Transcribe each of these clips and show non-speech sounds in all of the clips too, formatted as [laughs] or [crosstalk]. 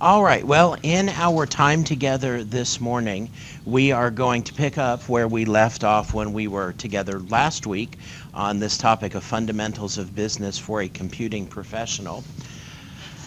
All right. Well, in our time together this morning, we are going to pick up where we left off when we were together last week on this topic of fundamentals of business for a computing professional.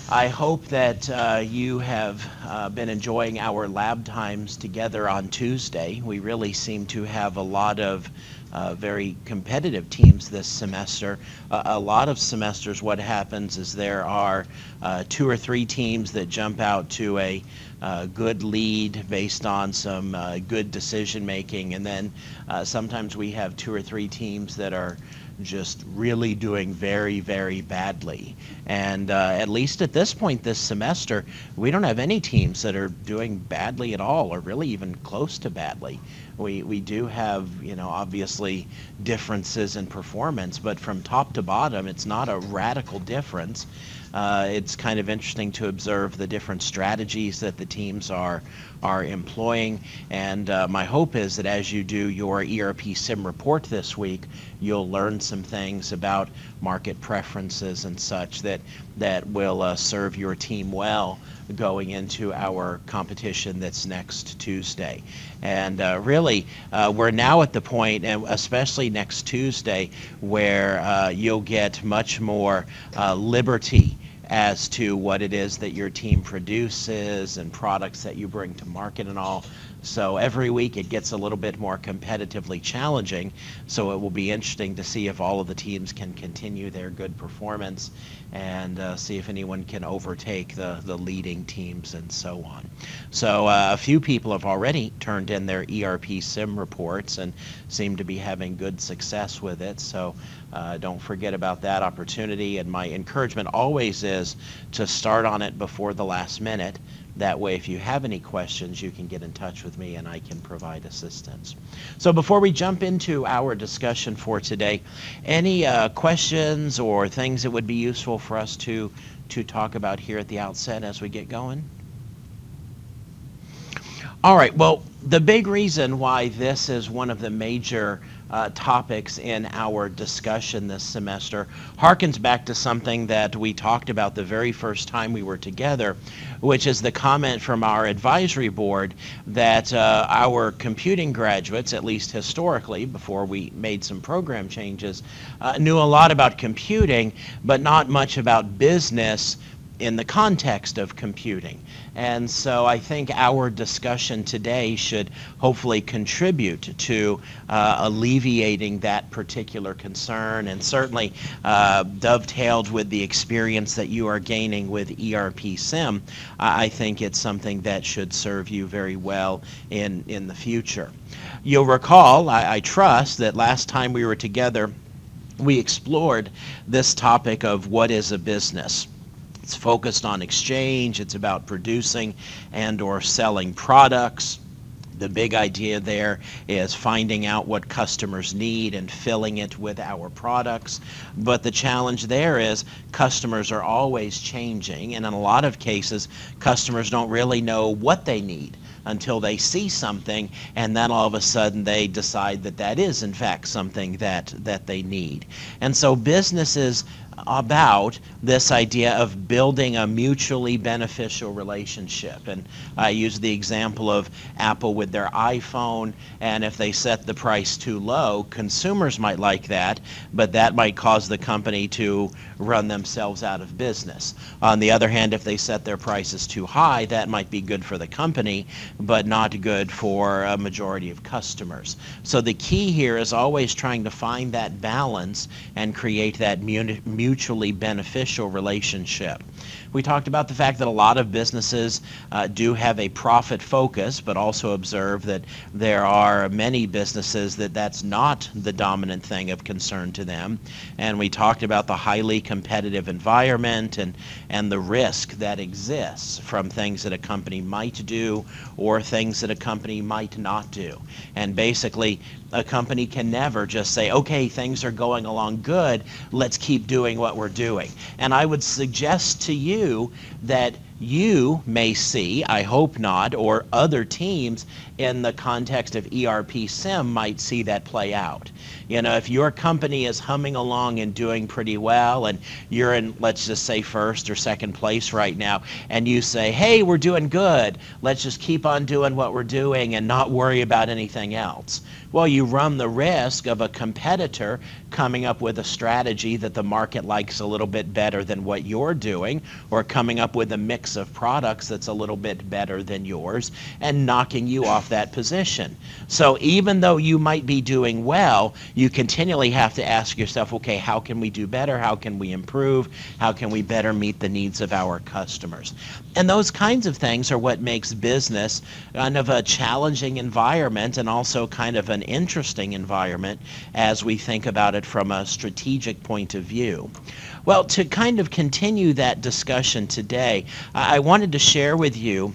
I hope that uh, you have uh, been enjoying our lab times together on Tuesday. We really seem to have a lot of uh, very competitive teams this semester. Uh, a lot of semesters, what happens is there are uh, two or three teams that jump out to a uh, good lead based on some uh, good decision making, and then uh, sometimes we have two or three teams that are just really doing very, very badly. And uh, at least at this point this semester, we don't have any teams that are doing badly at all or really even close to badly. We, we do have, you know, obviously differences in performance, but from top to bottom, it's not a radical difference. Uh, it's kind of interesting to observe the different strategies that the teams are are employing. And uh, my hope is that as you do your ERP SIM report this week, you'll learn some things about market preferences and such that that will uh, serve your team well going into our competition that's next Tuesday. And uh, really, uh, we're now at the point, and especially next Tuesday, where uh, you'll get much more uh, liberty as to what it is that your team produces and products that you bring to market and all. So every week it gets a little bit more competitively challenging. So it will be interesting to see if all of the teams can continue their good performance and uh, see if anyone can overtake the, the leading teams and so on. So uh, a few people have already turned in their ERP sim reports and seem to be having good success with it. So uh, don't forget about that opportunity. And my encouragement always is to start on it before the last minute that way, if you have any questions, you can get in touch with me and I can provide assistance. So before we jump into our discussion for today, any uh, questions or things that would be useful for us to, to talk about here at the outset as we get going? All right, well, the big reason why this is one of the major uh, topics in our discussion this semester harkens back to something that we talked about the very first time we were together, which is the comment from our advisory board that uh, our computing graduates, at least historically, before we made some program changes, uh, knew a lot about computing, but not much about business in the context of computing. And so I think our discussion today should hopefully contribute to uh, alleviating that particular concern and certainly uh, dovetailed with the experience that you are gaining with ERP SIM. I think it's something that should serve you very well in, in the future. You'll recall, I, I trust, that last time we were together, we explored this topic of what is a business. It's focused on exchange. It's about producing and or selling products. The big idea there is finding out what customers need and filling it with our products. But the challenge there is customers are always changing, and in a lot of cases, customers don't really know what they need until they see something, and then all of a sudden they decide that that is, in fact, something that, that they need. And so businesses about this idea of building a mutually beneficial relationship. And I use the example of Apple with their iPhone, and if they set the price too low, consumers might like that, but that might cause the company to run themselves out of business. On the other hand, if they set their prices too high, that might be good for the company, but not good for a majority of customers. So the key here is always trying to find that balance and create that mutually beneficial relationship. We talked about the fact that a lot of businesses uh, do have a profit focus, but also observe that there are many businesses that that's not the dominant thing of concern to them. And we talked about the highly competitive environment and, and the risk that exists from things that a company might do or things that a company might not do. And basically, a company can never just say, okay, things are going along good, let's keep doing what we're doing. And I would suggest to you that you may see, I hope not, or other teams in the context of ERP SIM might see that play out. You know, if your company is humming along and doing pretty well and you're in, let's just say, first or second place right now, and you say, hey, we're doing good, let's just keep on doing what we're doing and not worry about anything else. Well, you run the risk of a competitor coming up with a strategy that the market likes a little bit better than what you're doing, or coming up with a mix of products that's a little bit better than yours, and knocking you off that position. So even though you might be doing well, you continually have to ask yourself, okay, how can we do better? How can we improve? How can we better meet the needs of our customers? And those kinds of things are what makes business kind of a challenging environment and also kind of an interesting environment as we think about it from a strategic point of view. Well, to kind of continue that discussion today, I wanted to share with you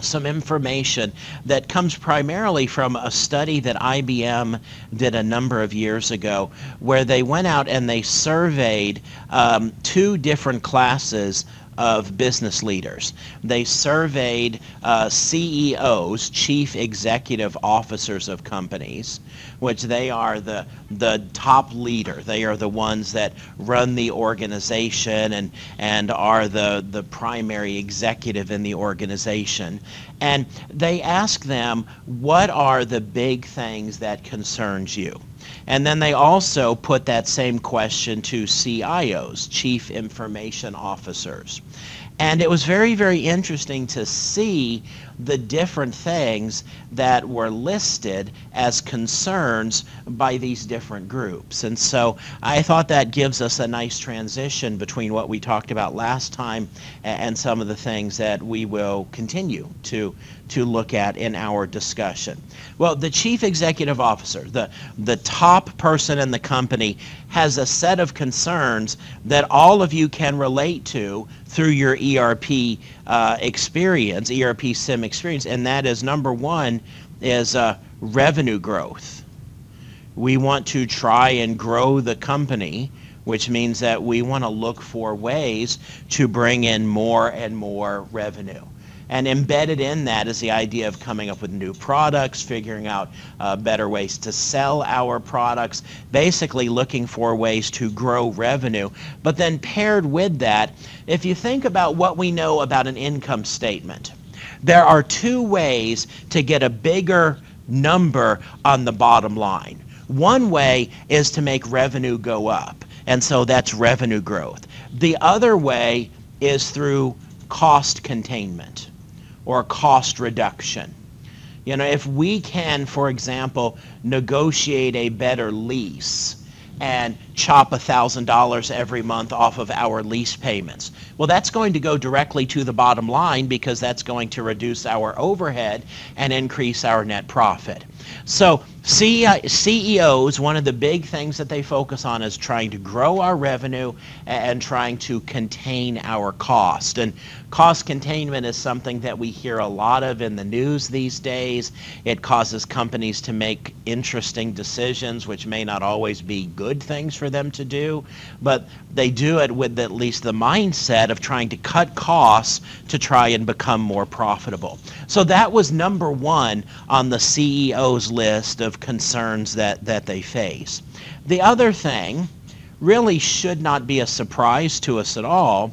some information that comes primarily from a study that IBM did a number of years ago where they went out and they surveyed um, two different classes of business leaders. They surveyed uh, CEOs, chief executive officers of companies, which they are the the top leader. They are the ones that run the organization and and are the the primary executive in the organization. And they ask them, what are the big things that concerns you? And then they also put that same question to CIOs, Chief Information Officers. And it was very, very interesting to see the different things that were listed as concerns by these different groups. And so I thought that gives us a nice transition between what we talked about last time and some of the things that we will continue to to look at in our discussion. Well, the chief executive officer, the, the top person in the company, has a set of concerns that all of you can relate to through your ERP uh, experience, ERP SIM experience, and that is number one is uh, revenue growth. We want to try and grow the company, which means that we want to look for ways to bring in more and more revenue. And embedded in that is the idea of coming up with new products, figuring out uh, better ways to sell our products, basically looking for ways to grow revenue. But then paired with that, if you think about what we know about an income statement, there are two ways to get a bigger number on the bottom line. One way is to make revenue go up, and so that's revenue growth. The other way is through cost containment or cost reduction. You know, if we can, for example, negotiate a better lease and chop $1,000 every month off of our lease payments. Well, that's going to go directly to the bottom line because that's going to reduce our overhead and increase our net profit. So CEOs, one of the big things that they focus on is trying to grow our revenue and trying to contain our cost. And cost containment is something that we hear a lot of in the news these days. It causes companies to make interesting decisions, which may not always be good things for them to do, but they do it with at least the mindset of trying to cut costs to try and become more profitable. So that was number one on the List of concerns that, that they face. The other thing really should not be a surprise to us at all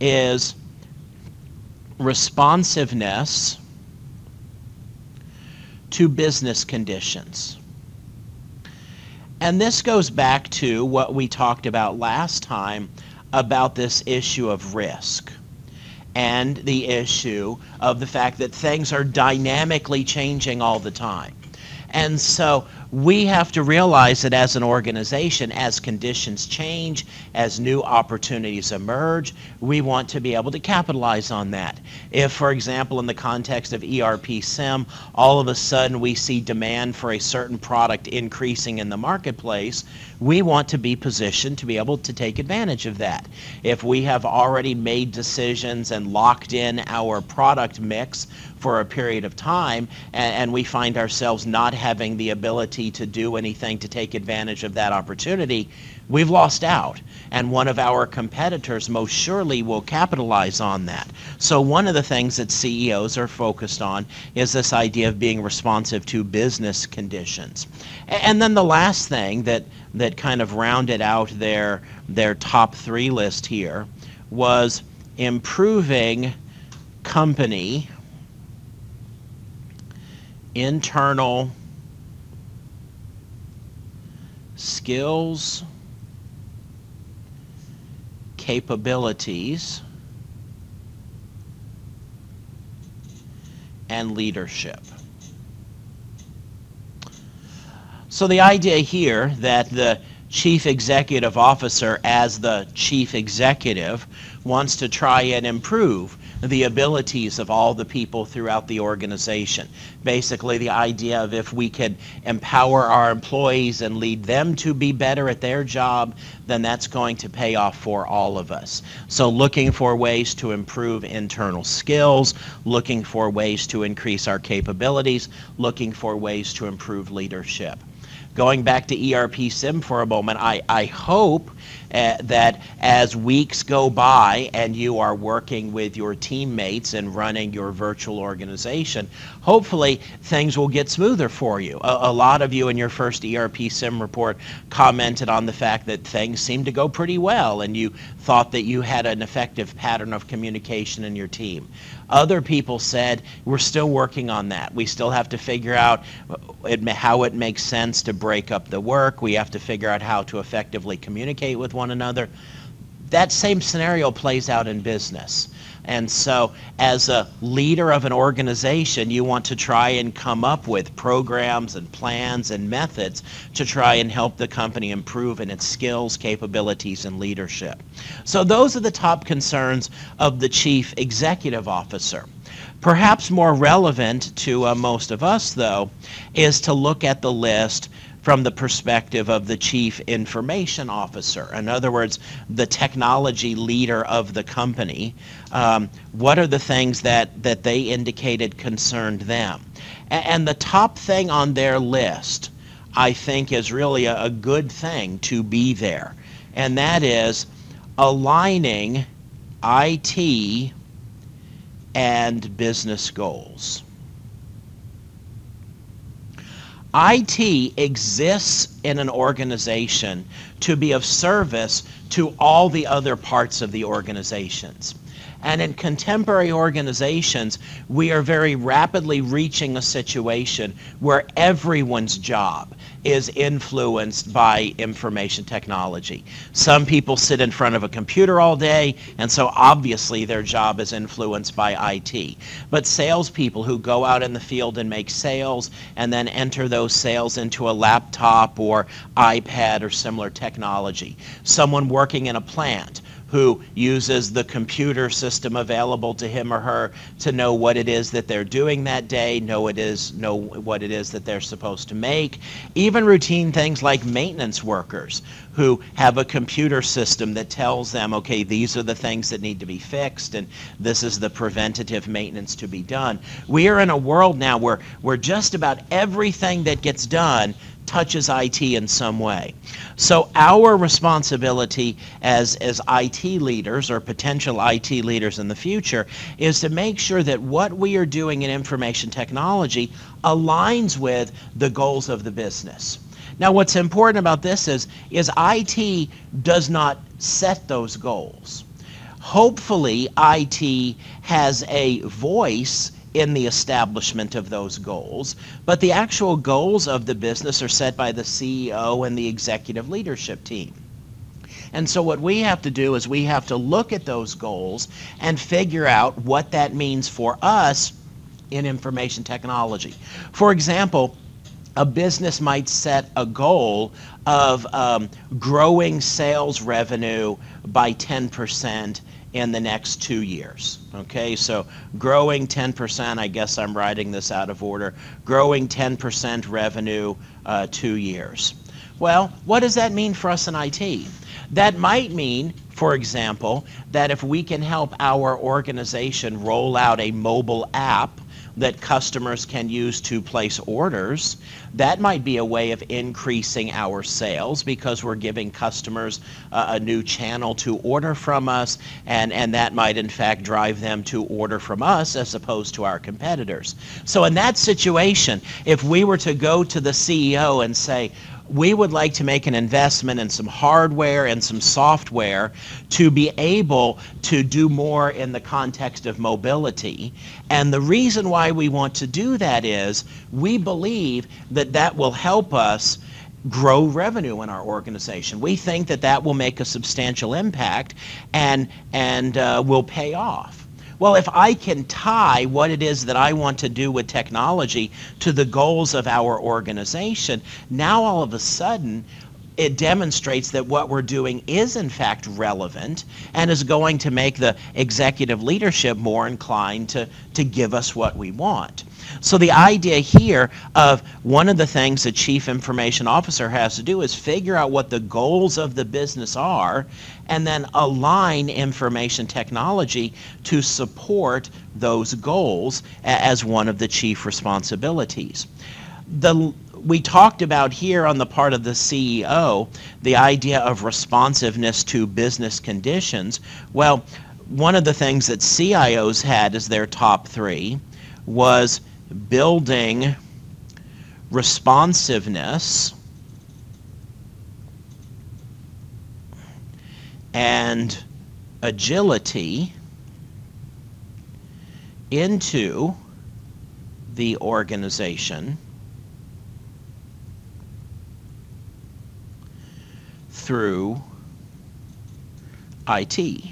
is responsiveness to business conditions. And this goes back to what we talked about last time about this issue of risk and the issue of the fact that things are dynamically changing all the time. And so we have to realize that as an organization, as conditions change, as new opportunities emerge, we want to be able to capitalize on that. If, for example, in the context of ERP SIM, all of a sudden we see demand for a certain product increasing in the marketplace, we want to be positioned to be able to take advantage of that. If we have already made decisions and locked in our product mix for a period of time and, and we find ourselves not having the ability to do anything to take advantage of that opportunity, we've lost out. And one of our competitors most surely will capitalize on that. So one of the things that CEOs are focused on is this idea of being responsive to business conditions. And then the last thing that, that kind of rounded out their, their top three list here was improving company internal skills, capabilities, and leadership. So the idea here that the chief executive officer as the chief executive wants to try and improve the abilities of all the people throughout the organization. Basically, the idea of if we can empower our employees and lead them to be better at their job, then that's going to pay off for all of us. So looking for ways to improve internal skills, looking for ways to increase our capabilities, looking for ways to improve leadership going back to ERP Sim for a moment, I, I hope uh, that as weeks go by and you are working with your teammates and running your virtual organization, hopefully things will get smoother for you. A, a lot of you in your first ERP Sim report commented on the fact that things seemed to go pretty well and you thought that you had an effective pattern of communication in your team. Other people said, we're still working on that. We still have to figure out it, how it makes sense to break up the work. We have to figure out how to effectively communicate with one another. That same scenario plays out in business. And so as a leader of an organization, you want to try and come up with programs and plans and methods to try and help the company improve in its skills, capabilities, and leadership. So those are the top concerns of the chief executive officer. Perhaps more relevant to uh, most of us, though, is to look at the list from the perspective of the chief information officer. In other words, the technology leader of the company. Um, what are the things that, that they indicated concerned them? And, and the top thing on their list, I think, is really a, a good thing to be there. And that is aligning IT and business goals. IT exists in an organization to be of service to all the other parts of the organizations. And in contemporary organizations, we are very rapidly reaching a situation where everyone's job is influenced by information technology. Some people sit in front of a computer all day, and so obviously their job is influenced by IT. But salespeople who go out in the field and make sales and then enter those sales into a laptop or iPad or similar technology. Someone working in a plant who uses the computer system available to him or her to know what it is that they're doing that day, know it is know what it is that they're supposed to make. Even routine things like maintenance workers who have a computer system that tells them, okay, these are the things that need to be fixed and this is the preventative maintenance to be done. We are in a world now where, where just about everything that gets done touches IT in some way. So our responsibility as, as IT leaders or potential IT leaders in the future is to make sure that what we are doing in information technology aligns with the goals of the business. Now what's important about this is, is IT does not set those goals. Hopefully IT has a voice in the establishment of those goals, but the actual goals of the business are set by the CEO and the executive leadership team. And so what we have to do is we have to look at those goals and figure out what that means for us in information technology. For example, a business might set a goal of um, growing sales revenue by 10% in the next two years. Okay, so growing 10%, I guess I'm writing this out of order, growing 10% revenue uh, two years. Well, what does that mean for us in IT? That might mean, for example, that if we can help our organization roll out a mobile app that customers can use to place orders. That might be a way of increasing our sales because we're giving customers a new channel to order from us, and, and that might in fact drive them to order from us as opposed to our competitors. So in that situation, if we were to go to the CEO and say, we would like to make an investment in some hardware and some software to be able to do more in the context of mobility. And the reason why we want to do that is we believe that that will help us grow revenue in our organization. We think that that will make a substantial impact and, and uh, will pay off. Well, if I can tie what it is that I want to do with technology to the goals of our organization, now all of a sudden it demonstrates that what we're doing is in fact relevant and is going to make the executive leadership more inclined to, to give us what we want. So the idea here of one of the things the chief information officer has to do is figure out what the goals of the business are and then align information technology to support those goals as one of the chief responsibilities. The we talked about here on the part of the CEO the idea of responsiveness to business conditions. Well, one of the things that CIOs had as their top three was building responsiveness and agility into the organization through IT.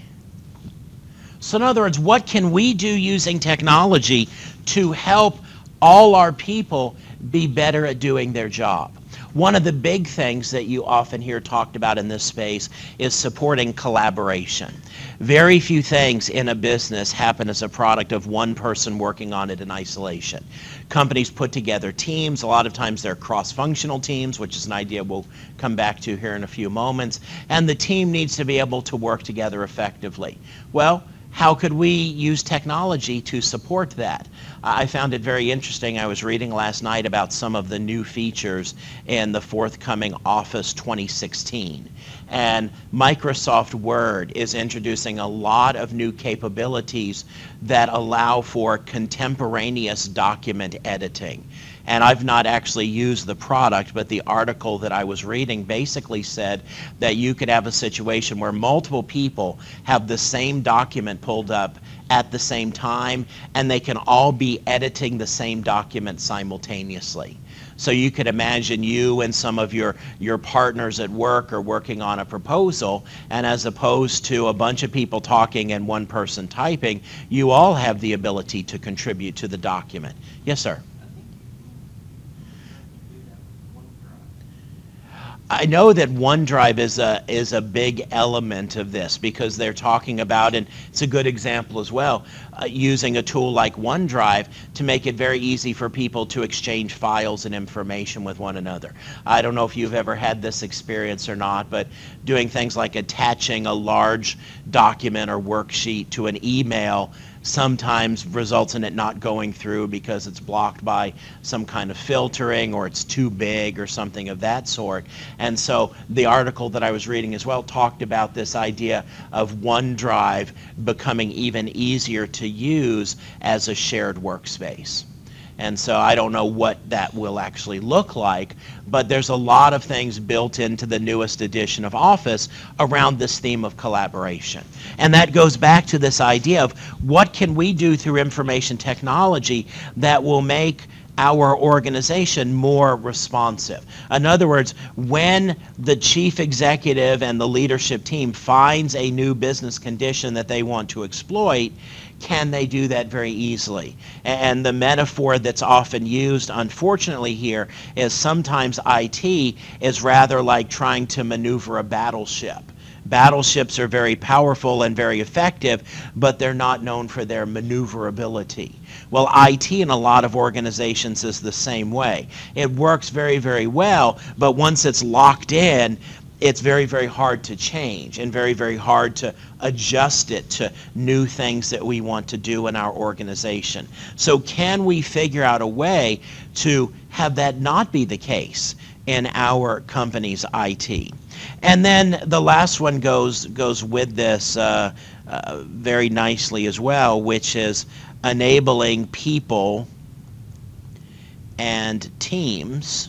So in other words, what can we do using technology to help all our people be better at doing their job? One of the big things that you often hear talked about in this space is supporting collaboration. Very few things in a business happen as a product of one person working on it in isolation. Companies put together teams. A lot of times they're cross-functional teams, which is an idea we'll come back to here in a few moments. And the team needs to be able to work together effectively. Well, how could we use technology to support that? I found it very interesting. I was reading last night about some of the new features in the forthcoming Office 2016. And Microsoft Word is introducing a lot of new capabilities that allow for contemporaneous document editing and I've not actually used the product, but the article that I was reading basically said that you could have a situation where multiple people have the same document pulled up at the same time, and they can all be editing the same document simultaneously. So you could imagine you and some of your, your partners at work are working on a proposal, and as opposed to a bunch of people talking and one person typing, you all have the ability to contribute to the document. Yes, sir. I know that OneDrive is a is a big element of this because they're talking about, and it's a good example as well, uh, using a tool like OneDrive to make it very easy for people to exchange files and information with one another. I don't know if you've ever had this experience or not, but doing things like attaching a large document or worksheet to an email sometimes results in it not going through because it's blocked by some kind of filtering or it's too big or something of that sort. And so the article that I was reading as well talked about this idea of OneDrive becoming even easier to use as a shared workspace. And so I don't know what that will actually look like, but there's a lot of things built into the newest edition of Office around this theme of collaboration. And that goes back to this idea of what can we do through information technology that will make our organization more responsive. In other words, when the chief executive and the leadership team finds a new business condition that they want to exploit, can they do that very easily? And the metaphor that's often used, unfortunately, here is sometimes IT is rather like trying to maneuver a battleship. Battleships are very powerful and very effective, but they're not known for their maneuverability. Well, IT in a lot of organizations is the same way. It works very, very well, but once it's locked in, it's very, very hard to change and very, very hard to adjust it to new things that we want to do in our organization. So can we figure out a way to have that not be the case in our company's IT? And then the last one goes, goes with this uh, uh, very nicely as well, which is enabling people and teams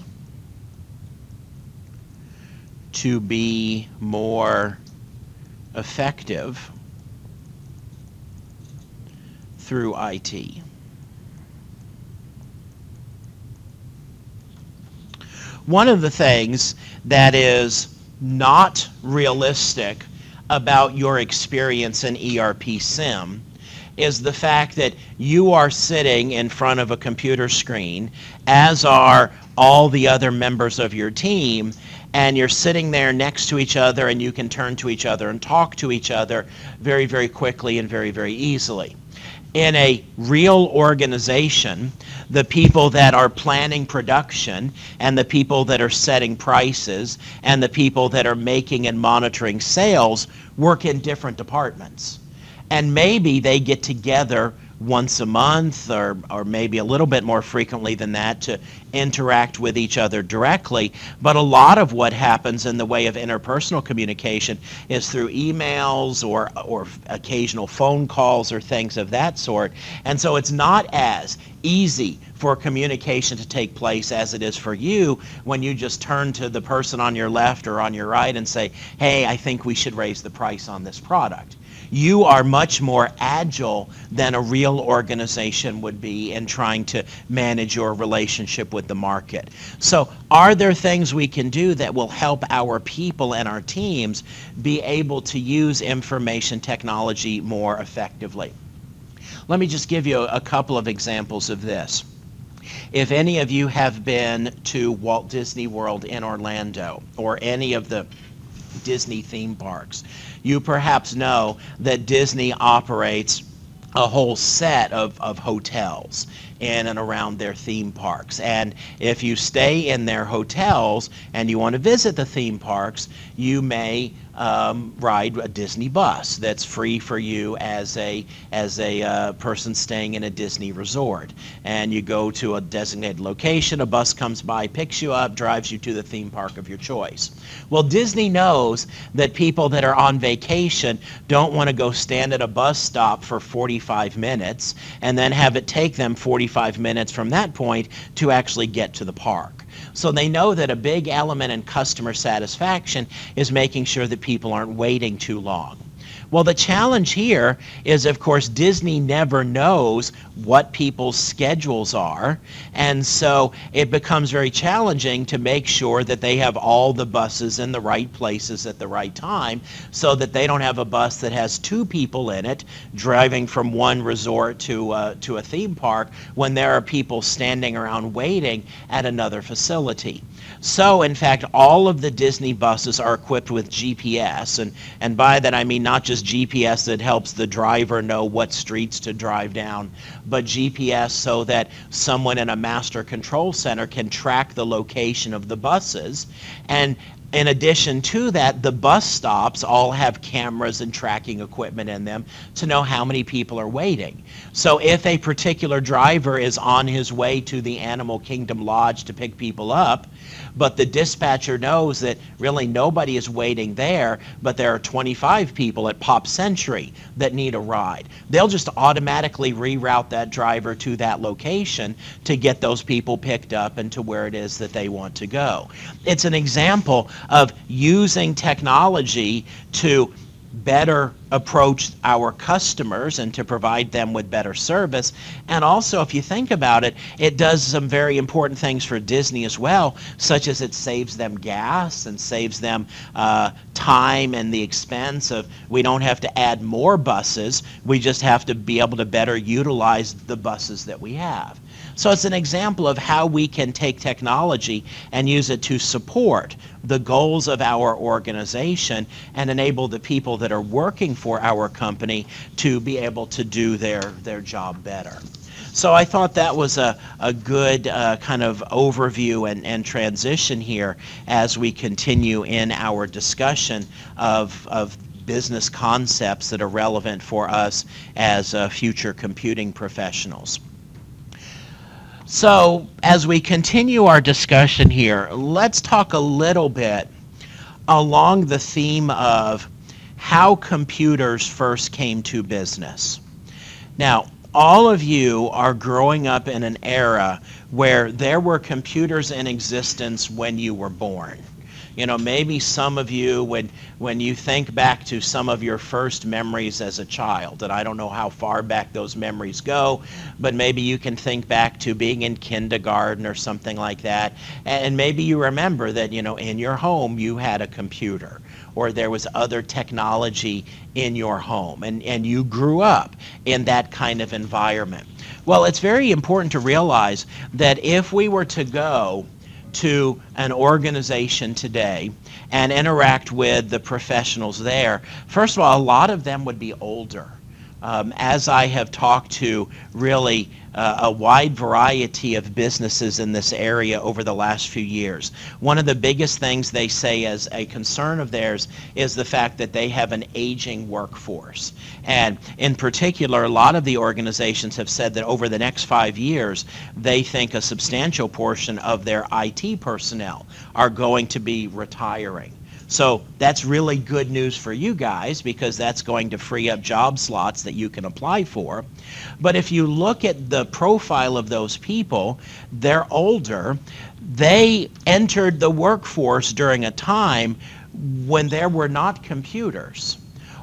to be more effective through IT. One of the things that is not realistic about your experience in ERP SIM is the fact that you are sitting in front of a computer screen, as are all the other members of your team, and you're sitting there next to each other and you can turn to each other and talk to each other very, very quickly and very, very easily. In a real organization, the people that are planning production and the people that are setting prices and the people that are making and monitoring sales work in different departments. And maybe they get together once a month or, or maybe a little bit more frequently than that to interact with each other directly. But a lot of what happens in the way of interpersonal communication is through emails or, or occasional phone calls or things of that sort. And so it's not as easy for communication to take place as it is for you when you just turn to the person on your left or on your right and say, hey, I think we should raise the price on this product you are much more agile than a real organization would be in trying to manage your relationship with the market. So are there things we can do that will help our people and our teams be able to use information technology more effectively? Let me just give you a couple of examples of this. If any of you have been to Walt Disney World in Orlando or any of the Disney theme parks, you perhaps know that Disney operates a whole set of, of hotels in and around their theme parks. And if you stay in their hotels and you want to visit the theme parks, you may um, ride a Disney bus that's free for you as a as a uh, person staying in a Disney resort. And you go to a designated location, a bus comes by, picks you up, drives you to the theme park of your choice. Well, Disney knows that people that are on vacation don't want to go stand at a bus stop for 45 minutes and then have it take them 45 minutes from that point to actually get to the park. So they know that a big element in customer satisfaction is making sure that people aren't waiting too long. Well, the challenge here is, of course, Disney never knows what people's schedules are. And so it becomes very challenging to make sure that they have all the buses in the right places at the right time so that they don't have a bus that has two people in it driving from one resort to, uh, to a theme park when there are people standing around waiting at another facility. So, in fact, all of the Disney buses are equipped with GPS. And, and by that, I mean not just GPS that helps the driver know what streets to drive down, but GPS so that someone in a master control center can track the location of the buses and in addition to that, the bus stops all have cameras and tracking equipment in them to know how many people are waiting. So if a particular driver is on his way to the Animal Kingdom Lodge to pick people up, but the dispatcher knows that really nobody is waiting there, but there are 25 people at Pop Century that need a ride. They'll just automatically reroute that driver to that location to get those people picked up and to where it is that they want to go. It's an example of using technology to better approach our customers and to provide them with better service. And also, if you think about it, it does some very important things for Disney as well, such as it saves them gas and saves them uh, time and the expense of we don't have to add more buses. We just have to be able to better utilize the buses that we have. So it's an example of how we can take technology and use it to support the goals of our organization and enable the people that are working for our company to be able to do their, their job better. So I thought that was a, a good uh, kind of overview and, and transition here as we continue in our discussion of, of business concepts that are relevant for us as uh, future computing professionals. So as we continue our discussion here, let's talk a little bit along the theme of how computers first came to business. Now, all of you are growing up in an era where there were computers in existence when you were born. You know, maybe some of you, when, when you think back to some of your first memories as a child, and I don't know how far back those memories go, but maybe you can think back to being in kindergarten or something like that, and maybe you remember that, you know, in your home you had a computer or there was other technology in your home and, and you grew up in that kind of environment. Well, it's very important to realize that if we were to go to an organization today and interact with the professionals there, first of all, a lot of them would be older. Um, as I have talked to really uh, a wide variety of businesses in this area over the last few years. One of the biggest things they say as a concern of theirs is the fact that they have an aging workforce. And in particular, a lot of the organizations have said that over the next five years, they think a substantial portion of their IT personnel are going to be retiring. So that's really good news for you guys because that's going to free up job slots that you can apply for. But if you look at the profile of those people, they're older. They entered the workforce during a time when there were not computers.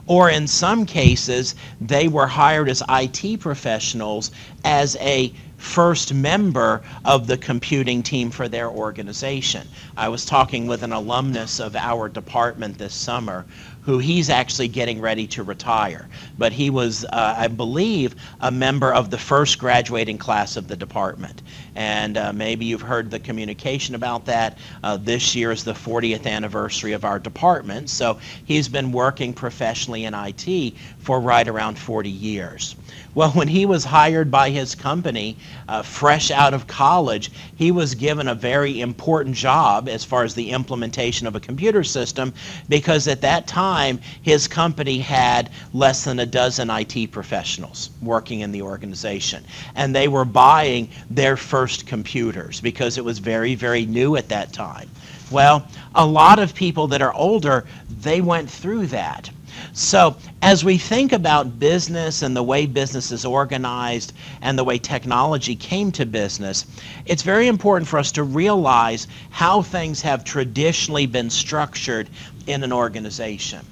Or in some cases, they were hired as IT professionals as a first member of the computing team for their organization. I was talking with an alumnus of our department this summer who he's actually getting ready to retire. But he was, uh, I believe, a member of the first graduating class of the department. And uh, maybe you've heard the communication about that. Uh, this year is the 40th anniversary of our department. So he's been working professionally in IT for right around 40 years. Well, when he was hired by his company, uh, fresh out of college, he was given a very important job as far as the implementation of a computer system because at that time his company had less than a dozen IT professionals working in the organization. And they were buying their first computers because it was very, very new at that time. Well, a lot of people that are older, they went through that. So as we think about business and the way business is organized and the way technology came to business, it's very important for us to realize how things have traditionally been structured in an organization.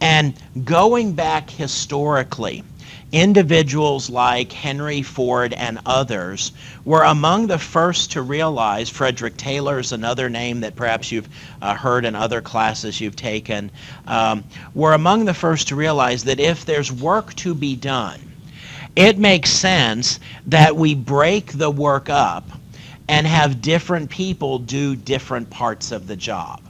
And going back historically, individuals like Henry Ford and others were among the first to realize, Frederick Taylor is another name that perhaps you've uh, heard in other classes you've taken, um, were among the first to realize that if there's work to be done, it makes sense that we break the work up and have different people do different parts of the job.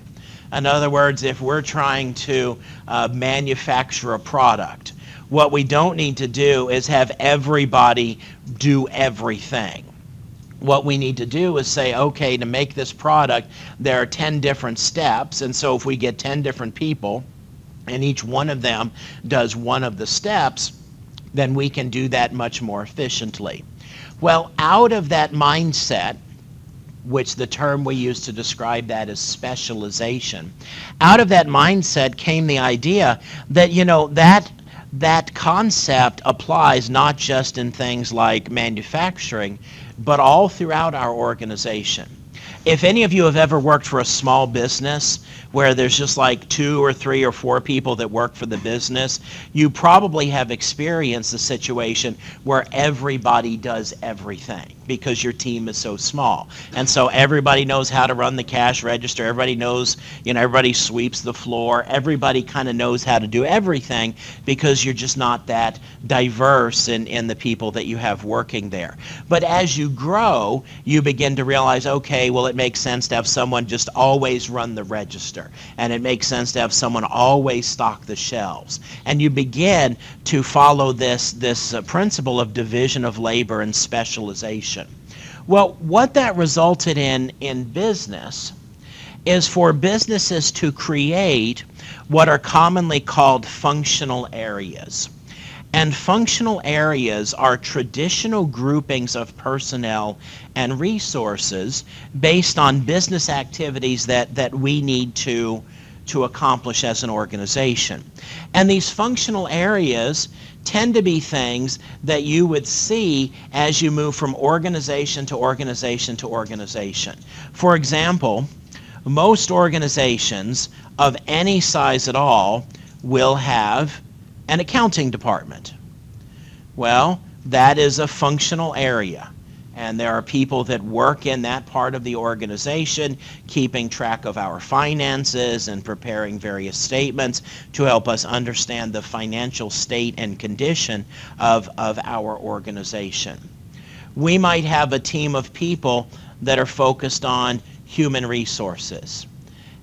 In other words, if we're trying to uh, manufacture a product, what we don't need to do is have everybody do everything. What we need to do is say, okay, to make this product, there are 10 different steps. And so if we get 10 different people and each one of them does one of the steps, then we can do that much more efficiently. Well, out of that mindset, which the term we use to describe that is specialization, out of that mindset came the idea that, you know, that that concept applies not just in things like manufacturing, but all throughout our organization. If any of you have ever worked for a small business, where there's just like two or three or four people that work for the business, you probably have experienced a situation where everybody does everything because your team is so small. And so everybody knows how to run the cash register. Everybody knows, you know, everybody sweeps the floor. Everybody kind of knows how to do everything because you're just not that diverse in, in the people that you have working there. But as you grow, you begin to realize, okay, well, it makes sense to have someone just always run the register, and it makes sense to have someone always stock the shelves. And you begin to follow this, this uh, principle of division of labor and specialization. Well, what that resulted in in business is for businesses to create what are commonly called functional areas. And functional areas are traditional groupings of personnel and resources based on business activities that, that we need to, to accomplish as an organization. And these functional areas tend to be things that you would see as you move from organization to organization to organization. For example, most organizations of any size at all will have an accounting department. Well, that is a functional area. And there are people that work in that part of the organization, keeping track of our finances and preparing various statements to help us understand the financial state and condition of, of our organization. We might have a team of people that are focused on human resources.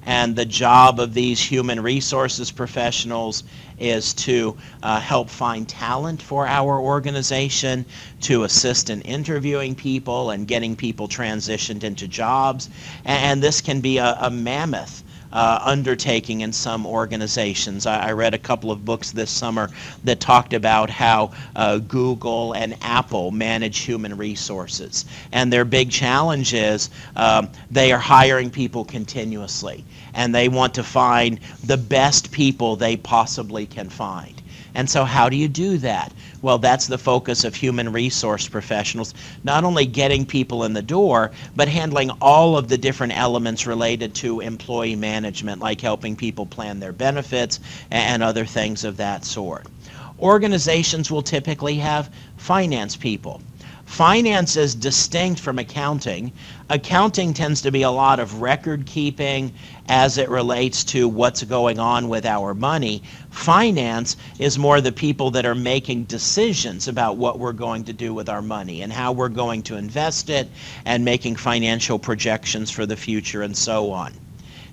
And the job of these human resources professionals is to uh, help find talent for our organization, to assist in interviewing people and getting people transitioned into jobs. And this can be a, a mammoth uh, undertaking in some organizations. I, I, read a couple of books this summer that talked about how uh, Google and Apple manage human resources. And their big challenge is um, they are hiring people continuously, and they want to find the best people they possibly can find. And so how do you do that? Well, that's the focus of human resource professionals, not only getting people in the door, but handling all of the different elements related to employee management, like helping people plan their benefits and other things of that sort. Organizations will typically have finance people. Finance is distinct from accounting. Accounting tends to be a lot of record keeping as it relates to what's going on with our money. Finance is more the people that are making decisions about what we're going to do with our money and how we're going to invest it and making financial projections for the future and so on.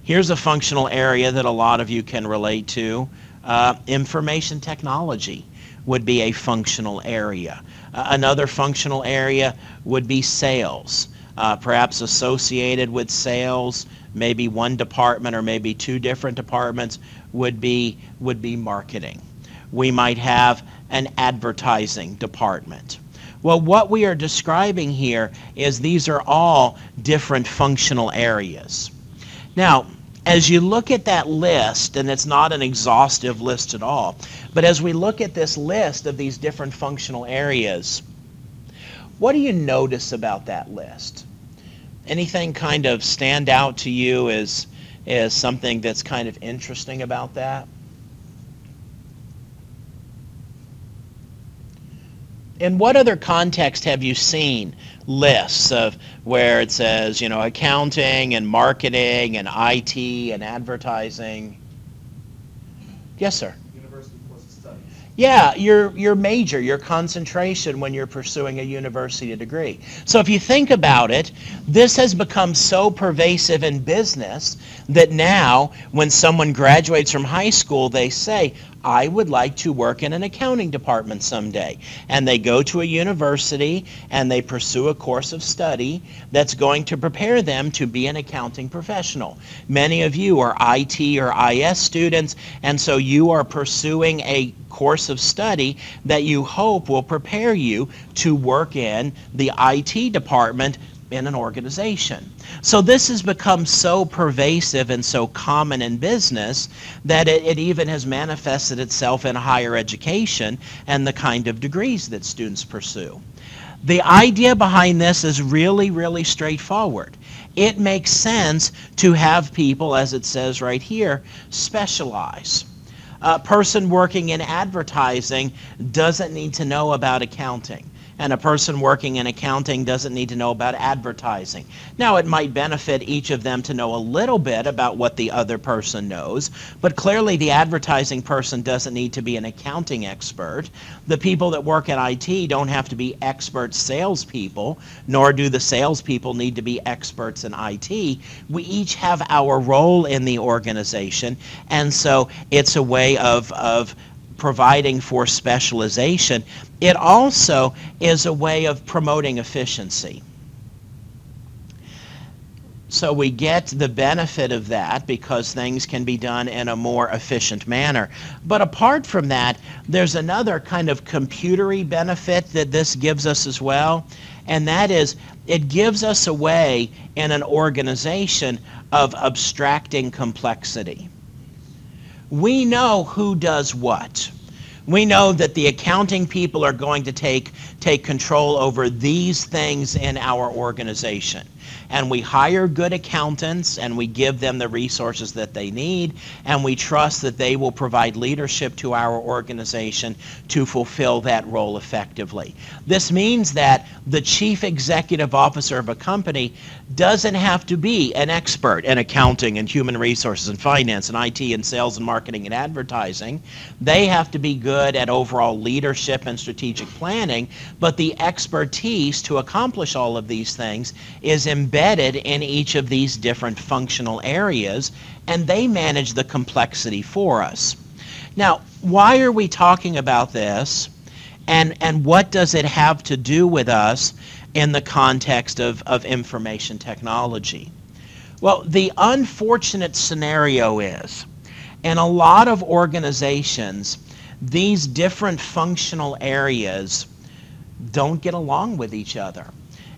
Here's a functional area that a lot of you can relate to. Uh, information technology would be a functional area. Another functional area would be sales. Uh, perhaps associated with sales, maybe one department or maybe two different departments would be, would be marketing. We might have an advertising department. Well, what we are describing here is these are all different functional areas. Now, as you look at that list, and it's not an exhaustive list at all, but as we look at this list of these different functional areas, what do you notice about that list? Anything kind of stand out to you as, as something that's kind of interesting about that? in what other context have you seen lists of where it says, you know, accounting and marketing and IT and advertising? Yes, sir. Yeah, your, your major, your concentration when you're pursuing a university degree. So if you think about it, this has become so pervasive in business that now when someone graduates from high school, they say, I would like to work in an accounting department someday. And they go to a university and they pursue a course of study that's going to prepare them to be an accounting professional. Many of you are IT or IS students, and so you are pursuing a course of study that you hope will prepare you to work in the IT department in an organization. So this has become so pervasive and so common in business that it, it, even has manifested itself in higher education and the kind of degrees that students pursue. The idea behind this is really, really straightforward. It makes sense to have people, as it says right here, specialize. A person working in advertising doesn't need to know about accounting and a person working in accounting doesn't need to know about advertising. Now, it might benefit each of them to know a little bit about what the other person knows, but clearly the advertising person doesn't need to be an accounting expert. The people that work in IT don't have to be expert salespeople, nor do the salespeople need to be experts in IT. We each have our role in the organization, and so it's a way of, of providing for specialization. It also is a way of promoting efficiency. So we get the benefit of that because things can be done in a more efficient manner. But apart from that, there's another kind of computery benefit that this gives us as well, and that is it gives us a way in an organization of abstracting complexity. We know who does what. We know that the accounting people are going to take, take control over these things in our organization and we hire good accountants and we give them the resources that they need and we trust that they will provide leadership to our organization to fulfill that role effectively. This means that the chief executive officer of a company doesn't have to be an expert in accounting and human resources and finance and IT and sales and marketing and advertising. They have to be good at overall leadership and strategic planning, but the expertise to accomplish all of these things is embedded in each of these different functional areas, and they manage the complexity for us. Now, why are we talking about this, and, and what does it have to do with us in the context of, of information technology? Well, the unfortunate scenario is, in a lot of organizations, these different functional areas don't get along with each other.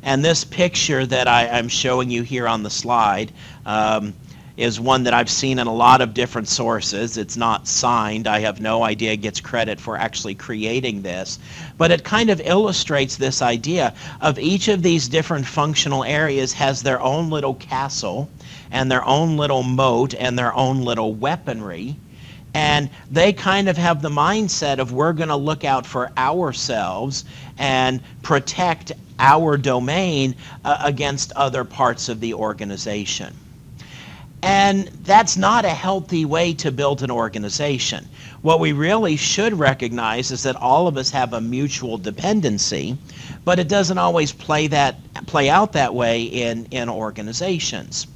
And this picture that I, am showing you here on the slide um, is one that I've seen in a lot of different sources. It's not signed. I have no idea gets credit for actually creating this. But it kind of illustrates this idea of each of these different functional areas has their own little castle and their own little moat and their own little weaponry and they kind of have the mindset of we're going to look out for ourselves and protect our domain uh, against other parts of the organization. And that's not a healthy way to build an organization. What we really should recognize is that all of us have a mutual dependency, but it doesn't always play that play out that way in, in organizations.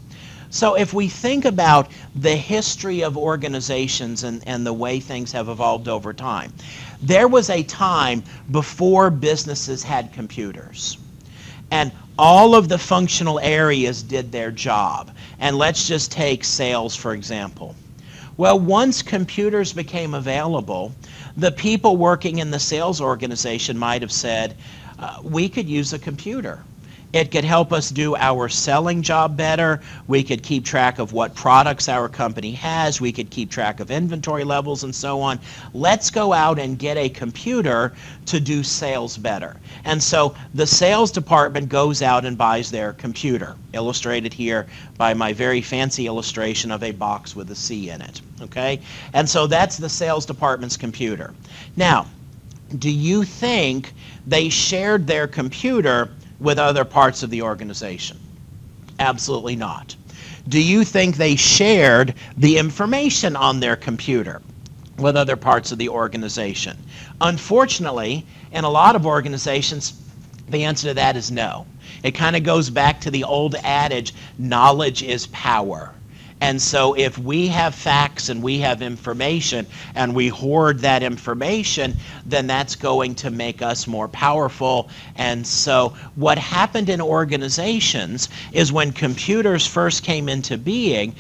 So if we think about the history of organizations and, and the way things have evolved over time, there was a time before businesses had computers. And all of the functional areas did their job. And let's just take sales, for example. Well, once computers became available, the people working in the sales organization might have said, uh, we could use a computer. It could help us do our selling job better. We could keep track of what products our company has. We could keep track of inventory levels and so on. Let's go out and get a computer to do sales better. And so the sales department goes out and buys their computer, illustrated here by my very fancy illustration of a box with a C in it. Okay? And so that's the sales department's computer. Now, do you think they shared their computer with other parts of the organization? Absolutely not. Do you think they shared the information on their computer with other parts of the organization? Unfortunately, in a lot of organizations, the answer to that is no. It kind of goes back to the old adage knowledge is power. And so if we have facts and we have information and we hoard that information, then that's going to make us more powerful. And so what happened in organizations is when computers first came into being,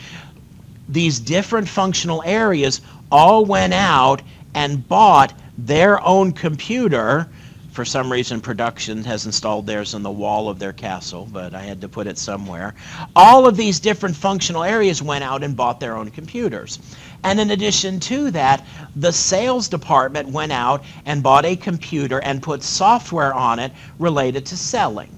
these different functional areas all went out and bought their own computer for some reason production has installed theirs in the wall of their castle, but I had to put it somewhere. All of these different functional areas went out and bought their own computers. And in addition to that, the sales department went out and bought a computer and put software on it related to selling.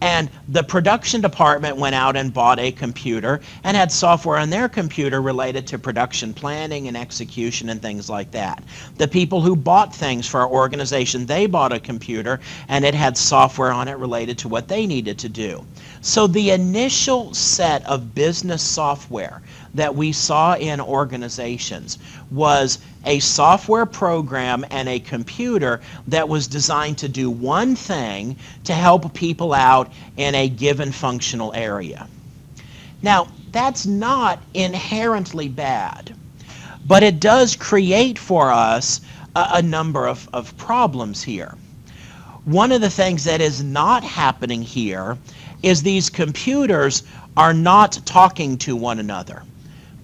And the production department went out and bought a computer and had software on their computer related to production planning and execution and things like that. The people who bought things for our organization, they bought a computer and it had software on it related to what they needed to do. So the initial set of business software that we saw in organizations was a software program and a computer that was designed to do one thing to help people out in a given functional area. Now, that's not inherently bad, but it does create for us a, a number of, of problems here. One of the things that is not happening here is these computers are not talking to one another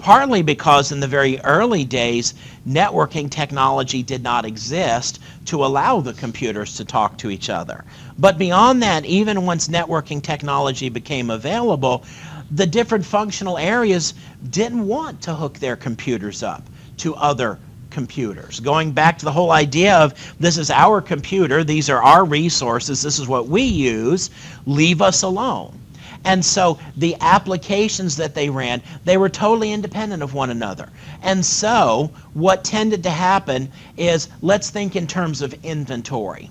partly because in the very early days, networking technology did not exist to allow the computers to talk to each other. But beyond that, even once networking technology became available, the different functional areas didn't want to hook their computers up to other computers. Going back to the whole idea of this is our computer, these are our resources, this is what we use, leave us alone. And so the applications that they ran, they were totally independent of one another. And so what tended to happen is let's think in terms of inventory.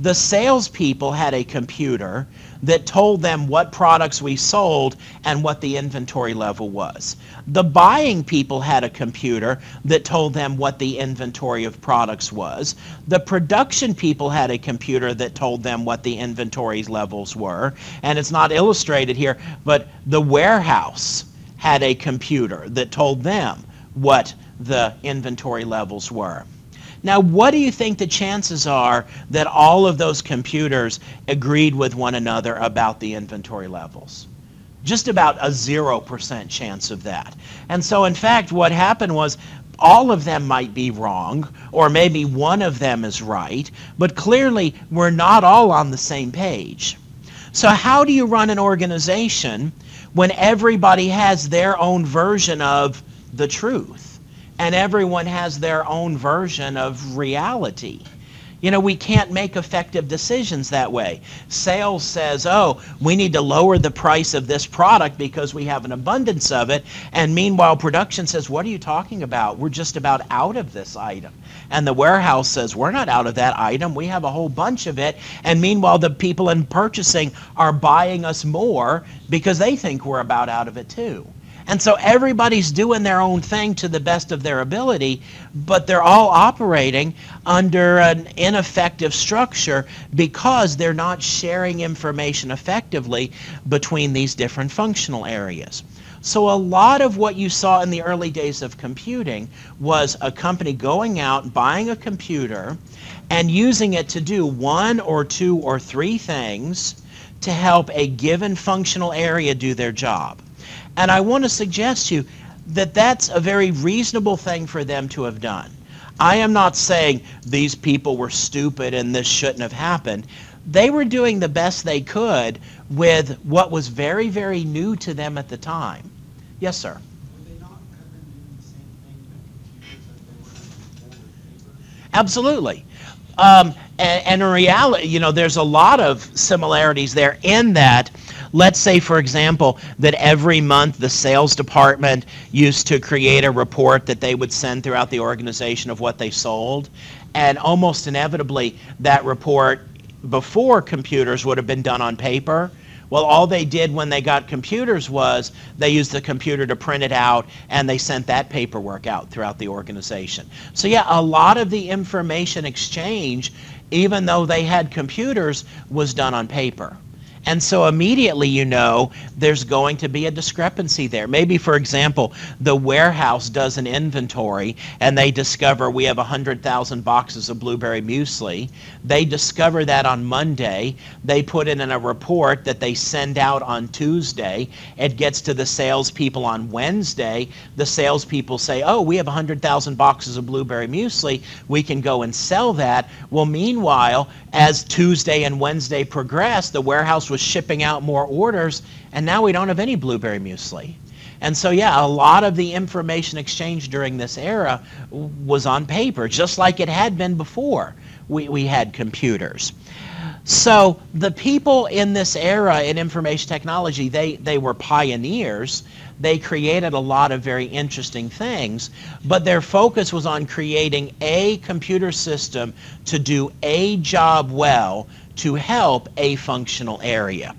The salespeople had a computer that told them what products we sold and what the inventory level was. The buying people had a computer that told them what the inventory of products was. The production people had a computer that told them what the inventory levels were. And it's not illustrated here, but the warehouse had a computer that told them what the inventory levels were. Now, what do you think the chances are that all of those computers agreed with one another about the inventory levels? Just about a 0% chance of that. And so, in fact, what happened was all of them might be wrong, or maybe one of them is right, but clearly we're not all on the same page. So, how do you run an organization when everybody has their own version of the truth? And everyone has their own version of reality. You know, we can't make effective decisions that way. Sales says, oh, we need to lower the price of this product because we have an abundance of it. And meanwhile, production says, what are you talking about? We're just about out of this item. And the warehouse says, we're not out of that item. We have a whole bunch of it. And meanwhile, the people in purchasing are buying us more because they think we're about out of it too. And so everybody's doing their own thing to the best of their ability, but they're all operating under an ineffective structure because they're not sharing information effectively between these different functional areas. So a lot of what you saw in the early days of computing was a company going out, buying a computer, and using it to do one or two or three things to help a given functional area do their job. And I want to suggest to you that that's a very reasonable thing for them to have done. I am not saying these people were stupid and this shouldn't have happened. They were doing the best they could with what was very, very new to them at the time. Yes, sir. Absolutely. Um, and, and in reality, you know, there's a lot of similarities there in that Let's say, for example, that every month the sales department used to create a report that they would send throughout the organization of what they sold. And almost inevitably, that report before computers would have been done on paper. Well, all they did when they got computers was they used the computer to print it out and they sent that paperwork out throughout the organization. So yeah, a lot of the information exchange, even though they had computers, was done on paper. And so immediately you know there's going to be a discrepancy there. Maybe, for example, the warehouse does an inventory and they discover we have 100,000 boxes of blueberry muesli. They discover that on Monday. They put it in a report that they send out on Tuesday. It gets to the salespeople on Wednesday. The salespeople say, oh, we have 100,000 boxes of blueberry muesli. We can go and sell that. Well, meanwhile, as Tuesday and Wednesday progressed, the warehouse was shipping out more orders, and now we don't have any blueberry muesli. And so, yeah, a lot of the information exchange during this era was on paper, just like it had been before we, we had computers. So the people in this era in information technology, they, they were pioneers. They created a lot of very interesting things, but their focus was on creating a computer system to do a job well to help a functional area.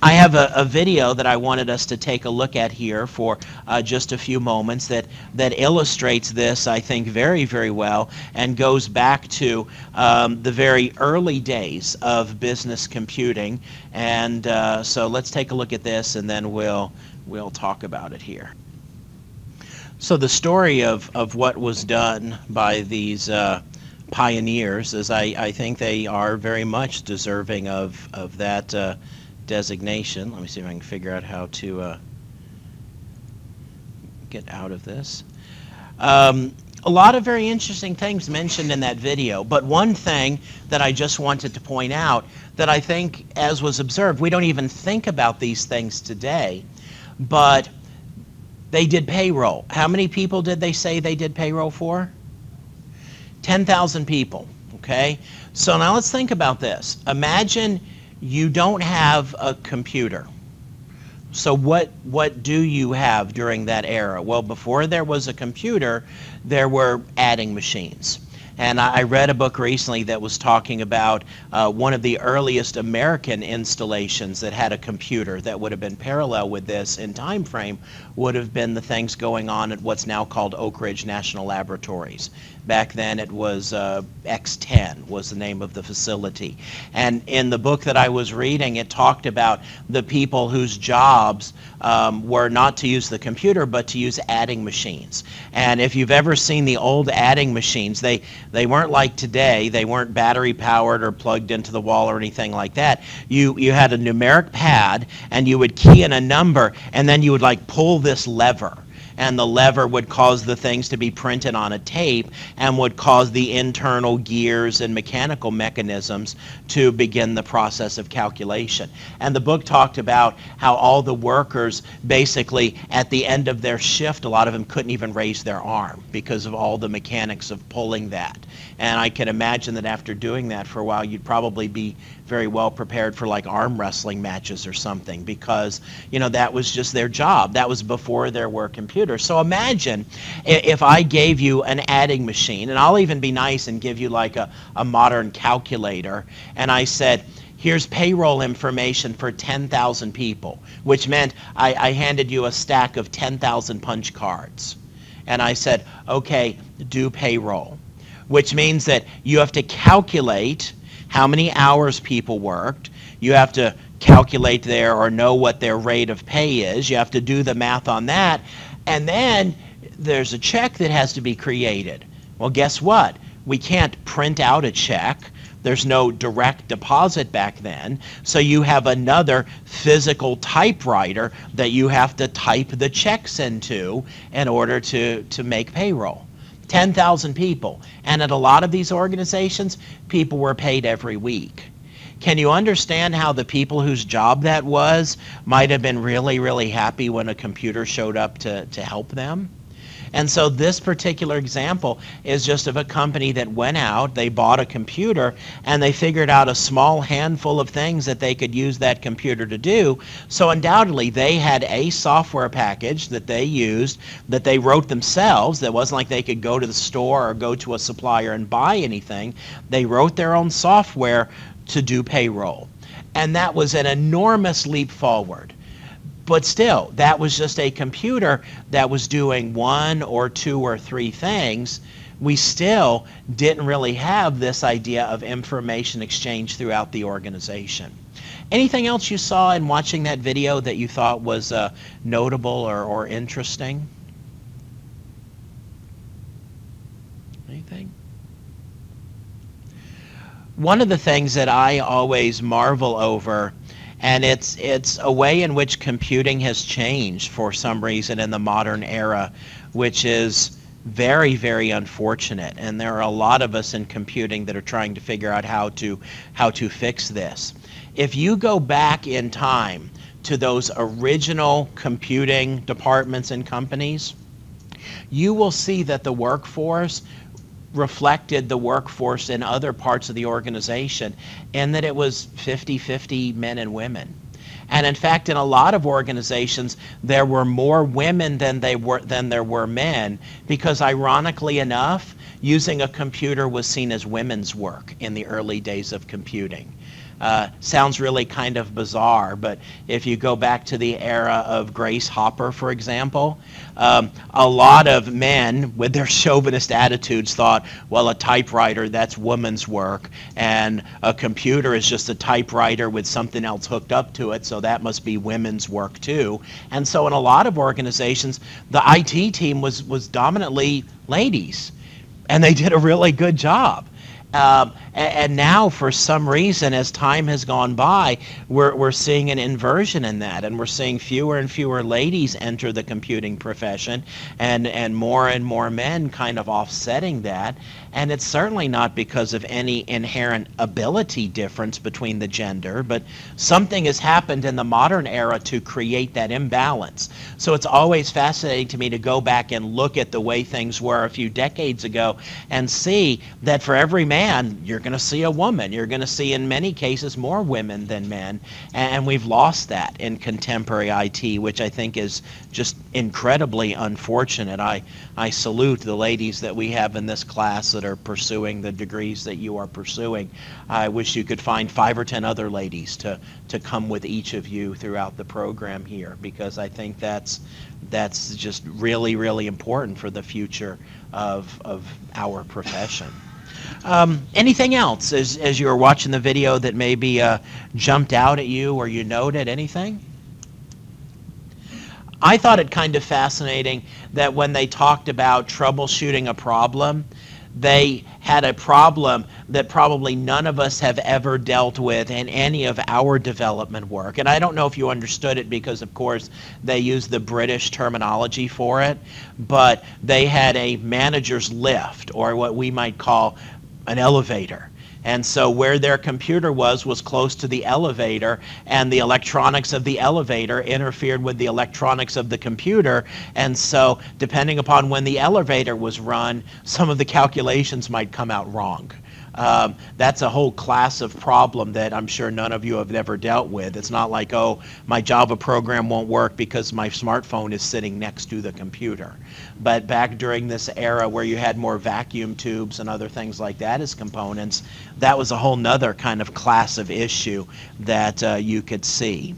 I have a, a, video that I wanted us to take a look at here for uh, just a few moments that, that illustrates this, I think, very, very well and goes back to um, the very early days of business computing. And uh, so let's take a look at this and then we'll, we'll talk about it here. So the story of, of what was done by these uh, pioneers is I, I think they are very much deserving of, of that uh, designation. Let me see if I can figure out how to uh, get out of this. Um, a lot of very interesting things mentioned in that video, but one thing that I just wanted to point out that I think, as was observed, we don't even think about these things today, but they did payroll. How many people did they say they did payroll for? 10,000 people, okay? So now let's think about this. Imagine you don't have a computer. So what what do you have during that era? Well, before there was a computer, there were adding machines. And I read a book recently that was talking about uh, one of the earliest American installations that had a computer that would have been parallel with this in time frame would have been the things going on at what's now called Oak Ridge National Laboratories. Back then it was uh, X10 was the name of the facility. And in the book that I was reading, it talked about the people whose jobs um, were not to use the computer, but to use adding machines. And if you've ever seen the old adding machines, they, they weren't like today. They weren't battery powered or plugged into the wall or anything like that. You, you had a numeric pad and you would key in a number and then you would like pull this lever and the lever would cause the things to be printed on a tape and would cause the internal gears and mechanical mechanisms to begin the process of calculation. And the book talked about how all the workers basically at the end of their shift, a lot of them couldn't even raise their arm because of all the mechanics of pulling that. And I can imagine that after doing that for a while, you'd probably be very well prepared for like arm wrestling matches or something because, you know, that was just their job. That was before there were computers. So imagine if I gave you an adding machine, and I'll even be nice and give you like a, a modern calculator, and I said, here's payroll information for 10,000 people, which meant I, I, handed you a stack of 10,000 punch cards. And I said, okay, do payroll, which means that you have to calculate how many hours people worked. You have to calculate their or know what their rate of pay is. You have to do the math on that. And then there's a check that has to be created. Well, guess what? We can't print out a check. There's no direct deposit back then. So you have another physical typewriter that you have to type the checks into in order to, to make payroll. 10,000 people. And at a lot of these organizations, people were paid every week. Can you understand how the people whose job that was might have been really, really happy when a computer showed up to, to help them? And so this particular example is just of a company that went out, they bought a computer, and they figured out a small handful of things that they could use that computer to do. So undoubtedly, they had a software package that they used that they wrote themselves. That wasn't like they could go to the store or go to a supplier and buy anything. They wrote their own software to do payroll. And that was an enormous leap forward. But still, that was just a computer that was doing one or two or three things. We still didn't really have this idea of information exchange throughout the organization. Anything else you saw in watching that video that you thought was uh, notable or, or interesting? Anything? One of the things that I always marvel over and it's it's a way in which computing has changed for some reason in the modern era, which is very very unfortunate. And there are a lot of us in computing that are trying to figure out how to how to fix this. If you go back in time to those original computing departments and companies, you will see that the workforce reflected the workforce in other parts of the organization and that it was 50-50 men and women. And in fact, in a lot of organizations, there were more women than, they were, than there were men because ironically enough, using a computer was seen as women's work in the early days of computing. Uh, sounds really kind of bizarre, but if you go back to the era of Grace Hopper, for example, um, a lot of men with their [laughs] chauvinist attitudes thought, well, a typewriter, that's woman's work, and a computer is just a typewriter with something else hooked up to it, so that must be women's work too. And so in a lot of organizations, the IT team was, was dominantly ladies, and they did a really good job. Um, and, now, for some reason, as time has gone by, we're, we're seeing an inversion in that, and we're seeing fewer and fewer ladies enter the computing profession, and, and more and more men kind of offsetting that. And it's certainly not because of any inherent ability difference between the gender, but something has happened in the modern era to create that imbalance. So it's always fascinating to me to go back and look at the way things were a few decades ago and see that for every man, you're going to see a woman. You're going to see, in many cases, more women than men. And we've lost that in contemporary IT, which I think is just incredibly unfortunate. I, I salute the ladies that we have in this class that are pursuing the degrees that you are pursuing. I wish you could find five or ten other ladies to, to come with each of you throughout the program here because I think that's that's just really, really important for the future of, of our profession. Um, anything else as, as you were watching the video that maybe uh, jumped out at you or you noted? Anything? I thought it kind of fascinating that when they talked about troubleshooting a problem, they had a problem that probably none of us have ever dealt with in any of our development work. And I don't know if you understood it because, of course, they use the British terminology for it, but they had a manager's lift, or what we might call an elevator. And so where their computer was was close to the elevator, and the electronics of the elevator interfered with the electronics of the computer. And so depending upon when the elevator was run, some of the calculations might come out wrong. Um, that's a whole class of problem that I'm sure none of you have ever dealt with. It's not like, oh, my Java program won't work because my smartphone is sitting next to the computer. But back during this era where you had more vacuum tubes and other things like that as components, that was a whole nother kind of class of issue that uh, you could see.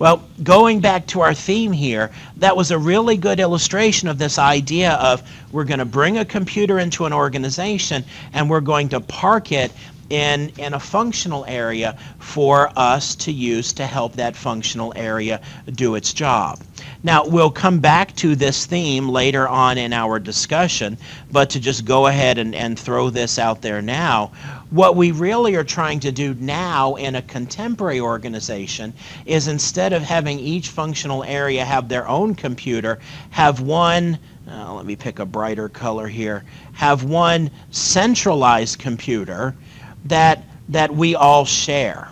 Well, going back to our theme here, that was a really good illustration of this idea of we're going to bring a computer into an organization and we're going to park it in, in a functional area for us to use to help that functional area do its job. Now, we'll come back to this theme later on in our discussion, but to just go ahead and, and throw this out there now, what we really are trying to do now in a contemporary organization is instead of having each functional area have their own computer, have one, uh, let me pick a brighter color here, have one centralized computer that, that we all share.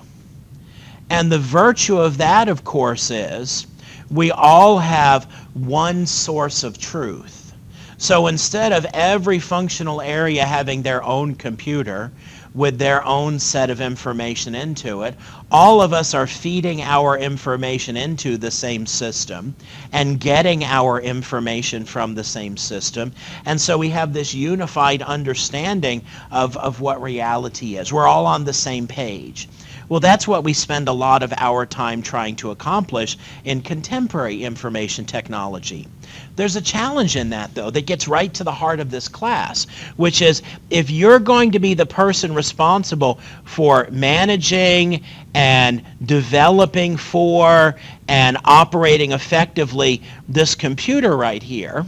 And the virtue of that, of course, is we all have one source of truth. So instead of every functional area having their own computer with their own set of information into it, all of us are feeding our information into the same system and getting our information from the same system. And so we have this unified understanding of, of what reality is. We're all on the same page. Well, that's what we spend a lot of our time trying to accomplish in contemporary information technology. There's a challenge in that, though, that gets right to the heart of this class, which is if you're going to be the person responsible for managing and developing for and operating effectively this computer right here,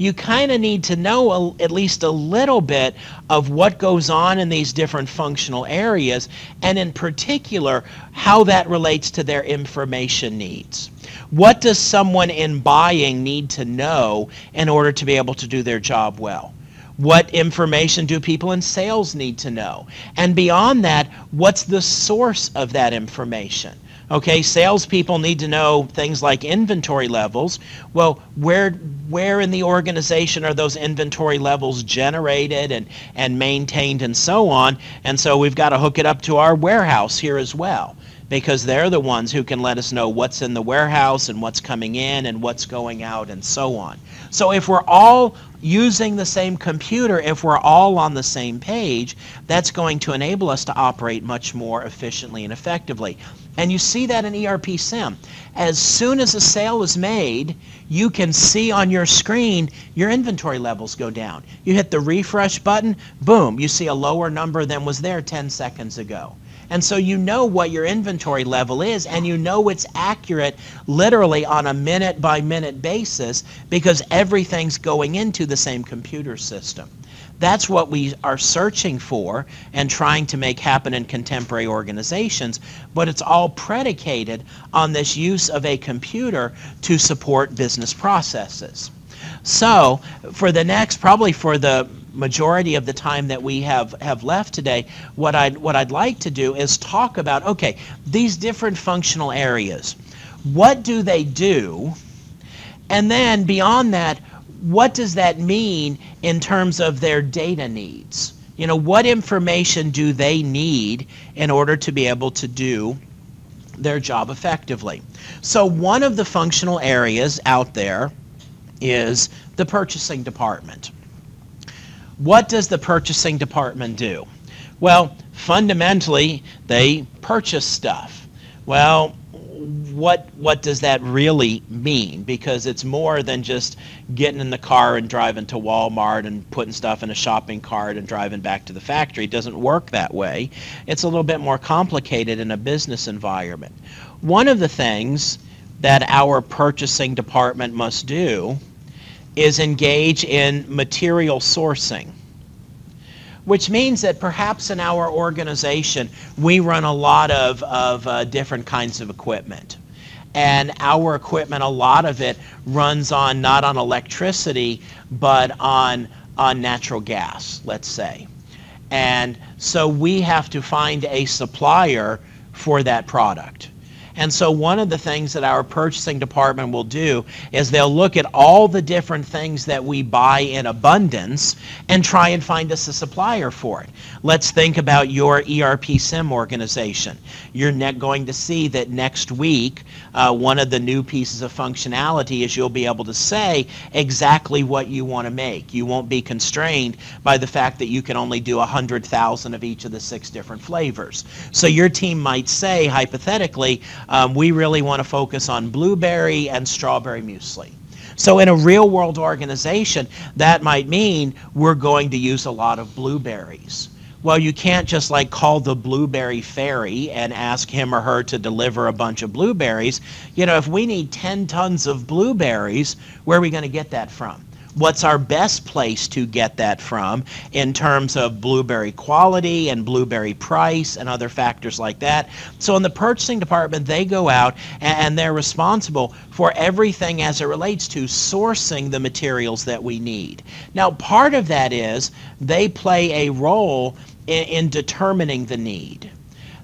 you kind of need to know a, at least a little bit of what goes on in these different functional areas, and in particular, how that relates to their information needs. What does someone in buying need to know in order to be able to do their job well? What information do people in sales need to know? And beyond that, what's the source of that information? Okay, salespeople need to know things like inventory levels. Well, where where in the organization are those inventory levels generated and, and maintained and so on? And so we've got to hook it up to our warehouse here as well because they're the ones who can let us know what's in the warehouse and what's coming in and what's going out and so on. So if we're all using the same computer, if we're all on the same page, that's going to enable us to operate much more efficiently and effectively. And you see that in ERP SIM. As soon as a sale is made, you can see on your screen your inventory levels go down. You hit the refresh button, boom, you see a lower number than was there 10 seconds ago. And so you know what your inventory level is, and you know it's accurate literally on a minute by minute basis because everything's going into the same computer system. That's what we are searching for and trying to make happen in contemporary organizations, but it's all predicated on this use of a computer to support business processes. So, for the next, probably for the majority of the time that we have, have left today, what I'd, what I'd like to do is talk about, okay, these different functional areas. What do they do? And then beyond that, what does that mean in terms of their data needs? You know, what information do they need in order to be able to do their job effectively? So one of the functional areas out there is the purchasing department. What does the purchasing department do? Well, fundamentally, they purchase stuff. Well, what what does that really mean? Because it's more than just getting in the car and driving to Walmart and putting stuff in a shopping cart and driving back to the factory. It doesn't work that way. It's a little bit more complicated in a business environment. One of the things that our purchasing department must do is engage in material sourcing which means that perhaps in our organization we run a lot of, of uh, different kinds of equipment. And our equipment, a lot of it runs on not on electricity, but on, on natural gas, let's say. And so we have to find a supplier for that product. And so one of the things that our purchasing department will do is they'll look at all the different things that we buy in abundance and try and find us a supplier for it. Let's think about your ERP SIM organization. You're going to see that next week, uh, one of the new pieces of functionality is you'll be able to say exactly what you want to make. You won't be constrained by the fact that you can only do 100,000 of each of the six different flavors. So your team might say, hypothetically, um, we really want to focus on blueberry and strawberry muesli. So in a real world organization, that might mean we're going to use a lot of blueberries. Well, you can't just like call the blueberry fairy and ask him or her to deliver a bunch of blueberries. You know, if we need 10 tons of blueberries, where are we going to get that from? What's our best place to get that from in terms of blueberry quality and blueberry price and other factors like that. So in the purchasing department, they go out and they're responsible for everything as it relates to sourcing the materials that we need. Now, part of that is they play a role in, in determining the need.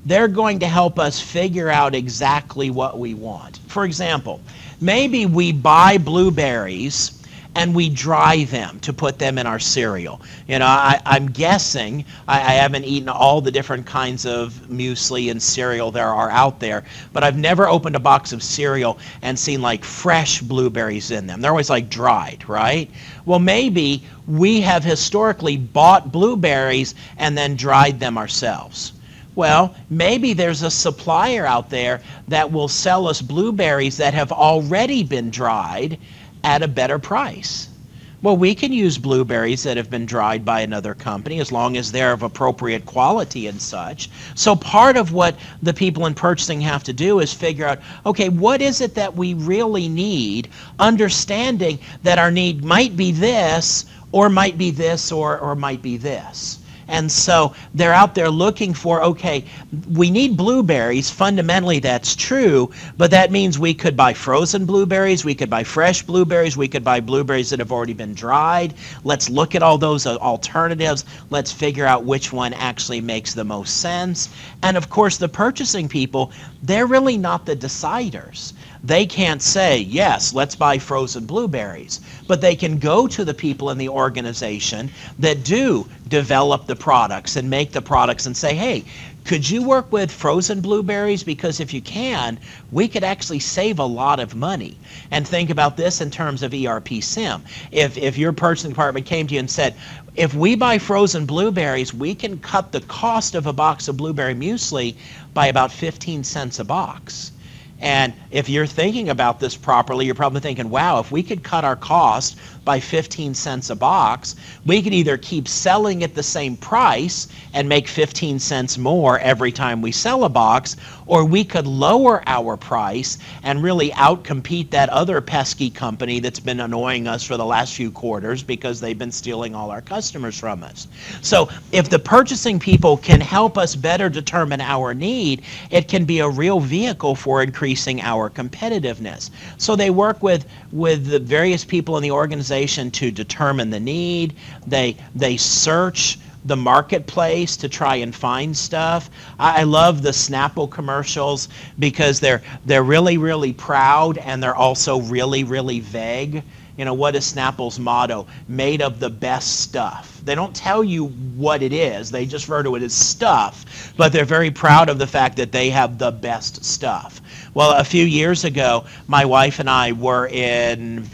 They're going to help us figure out exactly what we want. For example, maybe we buy blueberries and we dry them to put them in our cereal. You know, I, am guessing, I, I, haven't eaten all the different kinds of muesli and cereal there are out there, but I've never opened a box of cereal and seen like fresh blueberries in them. They're always like dried, right? Well, maybe we have historically bought blueberries and then dried them ourselves. Well, maybe there's a supplier out there that will sell us blueberries that have already been dried at a better price. Well, we can use blueberries that have been dried by another company as long as they're of appropriate quality and such. So part of what the people in purchasing have to do is figure out, okay, what is it that we really need, understanding that our need might be this, or might be this, or, or might be this. And so they're out there looking for, okay, we need blueberries. Fundamentally, that's true, but that means we could buy frozen blueberries, we could buy fresh blueberries, we could buy blueberries that have already been dried. Let's look at all those alternatives. Let's figure out which one actually makes the most sense. And of course, the purchasing people, they're really not the deciders. They can't say, yes, let's buy frozen blueberries, but they can go to the people in the organization that do develop the products and make the products and say, hey, could you work with frozen blueberries? Because if you can, we could actually save a lot of money. And think about this in terms of ERP SIM. If, if your purchasing department came to you and said, if we buy frozen blueberries, we can cut the cost of a box of blueberry muesli by about 15 cents a box. And if you're thinking about this properly, you're probably thinking, wow, if we could cut our cost by 15 cents a box, we could either keep selling at the same price and make 15 cents more every time we sell a box, or we could lower our price and really outcompete that other pesky company that's been annoying us for the last few quarters because they've been stealing all our customers from us. So if the purchasing people can help us better determine our need, it can be a real vehicle for increasing our competitiveness. So they work with, with the various people in the organization to determine the need. They, they search the marketplace to try and find stuff. I, I love the Snapple commercials because they're they're really really proud and they're also really really vague. You know, what is Snapple's motto? Made of the best stuff. They don't tell you what it is. They just refer to it as stuff, but they're very proud of the fact that they have the best stuff. Well, a few years ago, my wife and I were in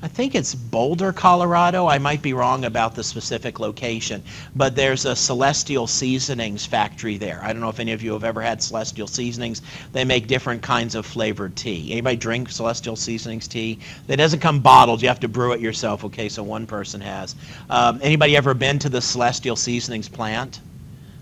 I think it's Boulder, Colorado. I might be wrong about the specific location, but there's a Celestial Seasonings factory there. I don't know if any of you have ever had Celestial Seasonings. They make different kinds of flavored tea. Anybody drink Celestial Seasonings tea? It doesn't come bottled. You have to brew it yourself. Okay, so one person has. Um, anybody ever been to the Celestial Seasonings plant?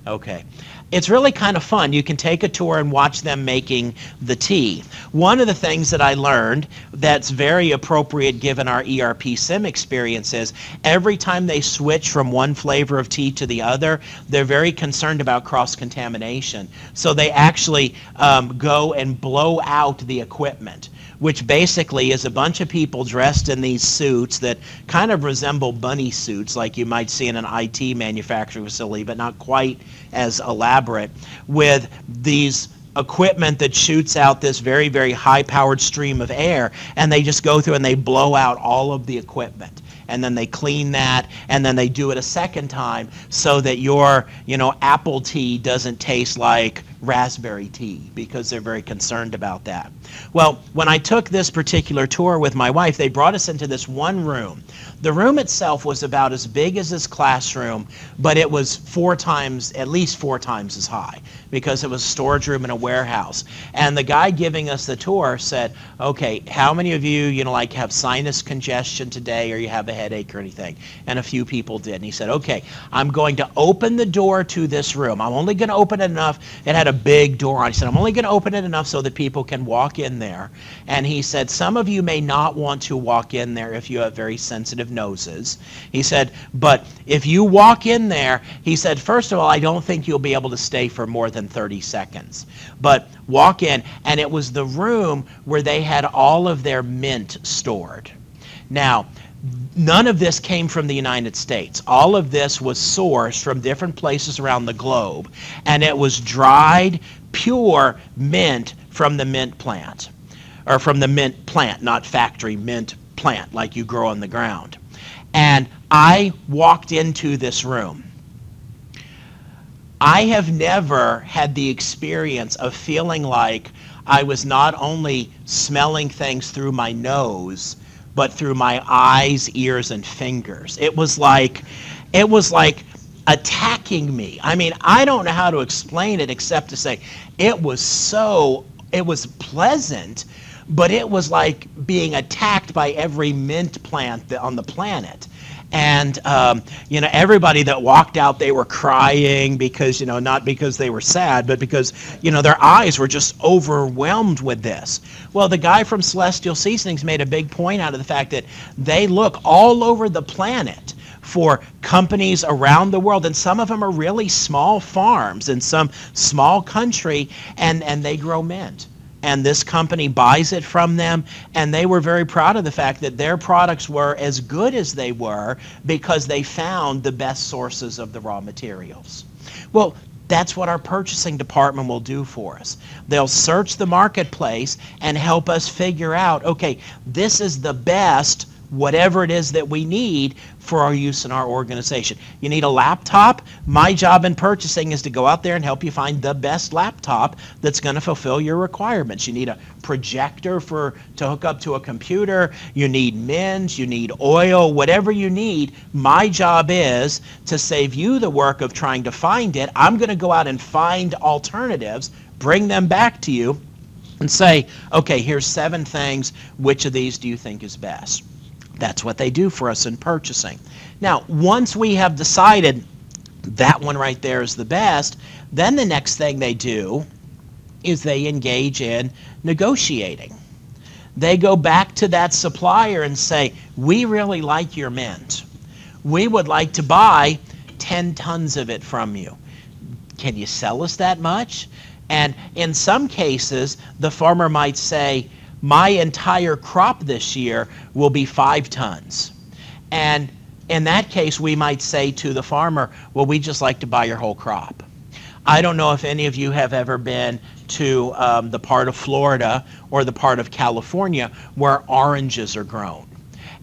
Okay it's really kind of fun. You can take a tour and watch them making the tea. One of the things that I learned that's very appropriate given our ERP sim experience is every time they switch from one flavor of tea to the other, they're very concerned about cross-contamination. So they actually um, go and blow out the equipment which basically is a bunch of people dressed in these suits that kind of resemble bunny suits like you might see in an IT manufacturing facility, but not quite as elaborate, with these equipment that shoots out this very, very high powered stream of air, and they just go through and they blow out all of the equipment. And then they clean that and then they do it a second time so that your you know apple tea doesn't taste like raspberry tea because they're very concerned about that. Well, when I took this particular tour with my wife, they brought us into this one room. The room itself was about as big as this classroom, but it was four times, at least four times as high because it was a storage room in a warehouse. And the guy giving us the tour said, okay, how many of you, you know, like have sinus congestion today or you have a headache or anything? And a few people did. And he said, okay, I'm going to open the door to this room. I'm only going to open it enough. It had a big door. He said, I'm only going to open it enough so that people can walk in there. And he said, some of you may not want to walk in there if you have very sensitive noses. He said, but if you walk in there, he said, first of all, I don't think you'll be able to stay for more than 30 seconds. But walk in, and it was the room where they had all of their mint stored. Now, none of this came from the United States. All of this was sourced from different places around the globe, and it was dried, pure mint from the mint plant, or from the mint plant, not factory, mint plant, like you grow on the ground. And I walked into this room. I have never had the experience of feeling like I was not only smelling things through my nose, but through my eyes, ears, and fingers. It was like, it was like attacking me. I mean, I don't know how to explain it except to say it was so, it was pleasant, but it was like being attacked by every mint plant on the planet and um, you know everybody that walked out they were crying because you know not because they were sad but because you know their eyes were just overwhelmed with this. Well the guy from celestial seasonings made a big point out of the fact that they look all over the planet for companies around the world, and some of them are really small farms in some small country, and, and they grow mint and this company buys it from them and they were very proud of the fact that their products were as good as they were because they found the best sources of the raw materials. Well, that's what our purchasing department will do for us. They'll search the marketplace and help us figure out, okay, this is the best whatever it is that we need for our use in our organization. You need a laptop. My job in purchasing is to go out there and help you find the best laptop that's going to fulfill your requirements. You need a projector for to hook up to a computer. You need mins, you need oil, whatever you need. My job is to save you the work of trying to find it. I'm going to go out and find alternatives, bring them back to you and say, "Okay, here's seven things. Which of these do you think is best?" That's what they do for us in purchasing. Now, once we have decided that one right there is the best, then the next thing they do is they engage in negotiating. They go back to that supplier and say, We really like your mint. We would like to buy 10 tons of it from you. Can you sell us that much? And in some cases, the farmer might say, my entire crop this year will be five tons. And in that case, we might say to the farmer, well, we just like to buy your whole crop. I don't know if any of you have ever been to um, the part of Florida or the part of California where oranges are grown.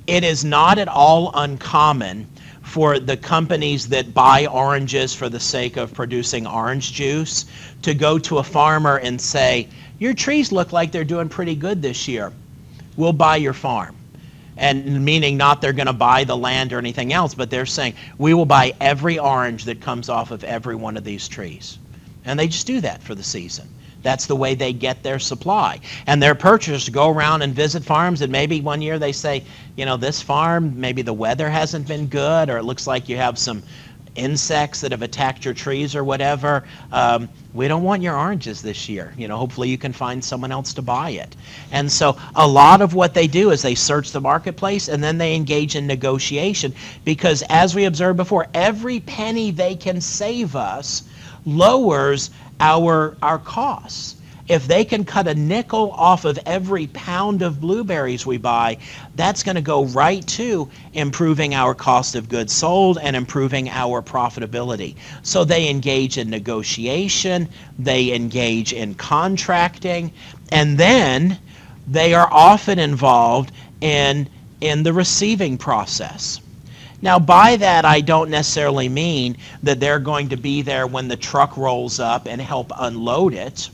It is not at all uncommon for the companies that buy oranges for the sake of producing orange juice to go to a farmer and say, your trees look like they're doing pretty good this year. We'll buy your farm. And meaning not they're going to buy the land or anything else, but they're saying, we will buy every orange that comes off of every one of these trees. And they just do that for the season. That's the way they get their supply. And their purchasers go around and visit farms, and maybe one year they say, you know, this farm, maybe the weather hasn't been good, or it looks like you have some insects that have attacked your trees or whatever. Um, we don't want your oranges this year. You know, hopefully you can find someone else to buy it. And so a lot of what they do is they search the marketplace and then they engage in negotiation because as we observed before, every penny they can save us lowers our our costs if they can cut a nickel off of every pound of blueberries we buy, that's going to go right to improving our cost of goods sold and improving our profitability. So they engage in negotiation, they engage in contracting, and then they are often involved in, in the receiving process. Now, by that, I don't necessarily mean that they're going to be there when the truck rolls up and help unload it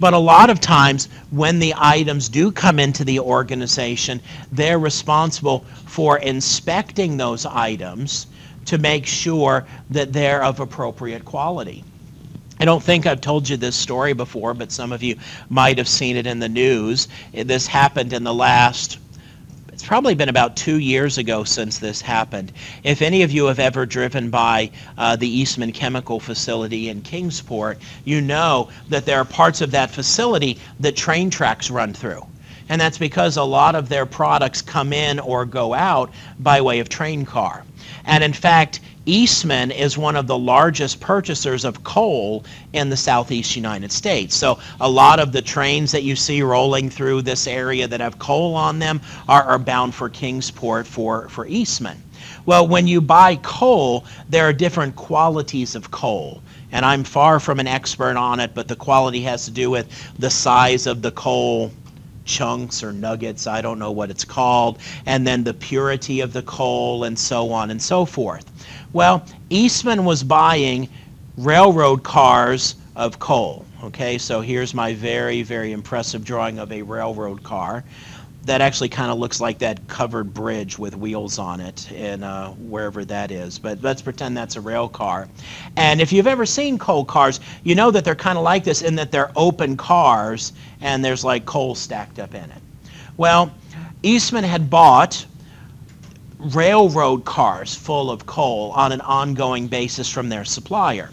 but a lot of times, when the items do come into the organization, they're responsible for inspecting those items to make sure that they're of appropriate quality. I don't think I've told you this story before, but some of you might have seen it in the news. This happened in the last it's probably been about two years ago since this happened. If any of you have ever driven by uh, the Eastman Chemical Facility in Kingsport, you know that there are parts of that facility that train tracks run through. And that's because a lot of their products come in or go out by way of train car. And in fact, Eastman is one of the largest purchasers of coal in the southeast United States. So a lot of the trains that you see rolling through this area that have coal on them are, are bound for Kingsport for, for Eastman. Well, when you buy coal, there are different qualities of coal. And I'm far from an expert on it, but the quality has to do with the size of the coal, chunks or nuggets, I don't know what it's called, and then the purity of the coal and so on and so forth. Well, Eastman was buying railroad cars of coal. Okay, so here's my very, very impressive drawing of a railroad car that actually kind of looks like that covered bridge with wheels on it in uh, wherever that is. But let's pretend that's a rail car. And if you've ever seen coal cars, you know that they're kind of like this in that they're open cars and there's like coal stacked up in it. Well, Eastman had bought railroad cars full of coal on an ongoing basis from their supplier.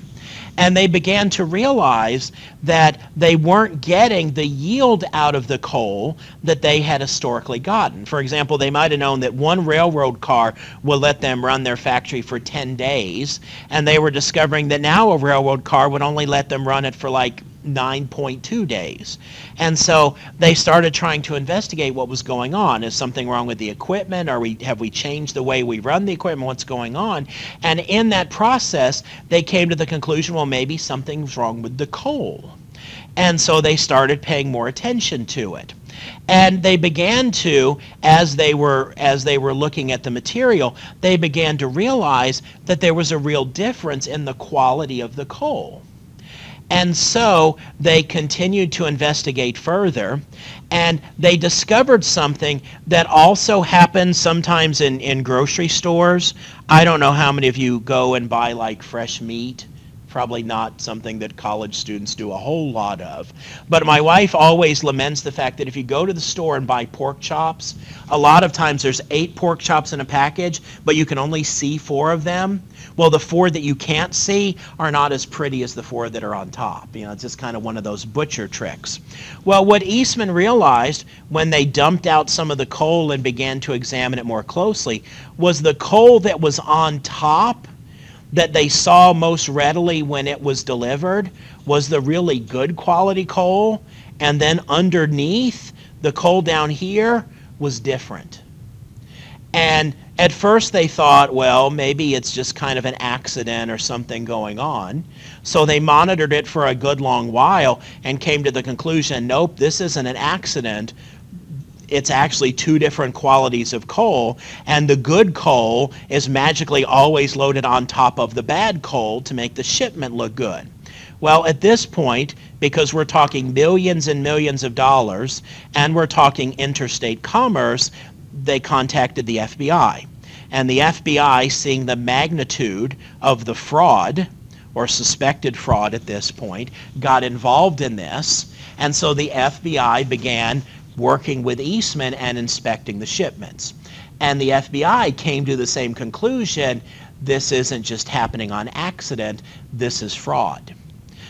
And they began to realize that they weren't getting the yield out of the coal that they had historically gotten. For example, they might have known that one railroad car will let them run their factory for 10 days, and they were discovering that now a railroad car would only let them run it for like 9.2 days. And so they started trying to investigate what was going on. Is something wrong with the equipment? Are we have we changed the way we run the equipment? What's going on? And in that process, they came to the conclusion, well, maybe something's wrong with the coal. And so they started paying more attention to it. And they began to, as they were as they were looking at the material, they began to realize that there was a real difference in the quality of the coal. And so they continued to investigate further, and they discovered something that also happens sometimes in, in grocery stores. I don't know how many of you go and buy like fresh meat probably not something that college students do a whole lot of. But my wife always laments the fact that if you go to the store and buy pork chops, a lot of times there's eight pork chops in a package, but you can only see four of them. Well, the four that you can't see are not as pretty as the four that are on top. You know, it's just kind of one of those butcher tricks. Well, what Eastman realized when they dumped out some of the coal and began to examine it more closely was the coal that was on top that they saw most readily when it was delivered was the really good quality coal, and then underneath, the coal down here was different. And at first they thought, well, maybe it's just kind of an accident or something going on. So they monitored it for a good long while and came to the conclusion, nope, this isn't an accident it's actually two different qualities of coal, and the good coal is magically always loaded on top of the bad coal to make the shipment look good. Well, at this point, because we're talking millions and millions of dollars, and we're talking interstate commerce, they contacted the FBI. And the FBI, seeing the magnitude of the fraud, or suspected fraud at this point, got involved in this. And so the FBI began working with Eastman and inspecting the shipments. And the FBI came to the same conclusion this isn't just happening on accident, this is fraud.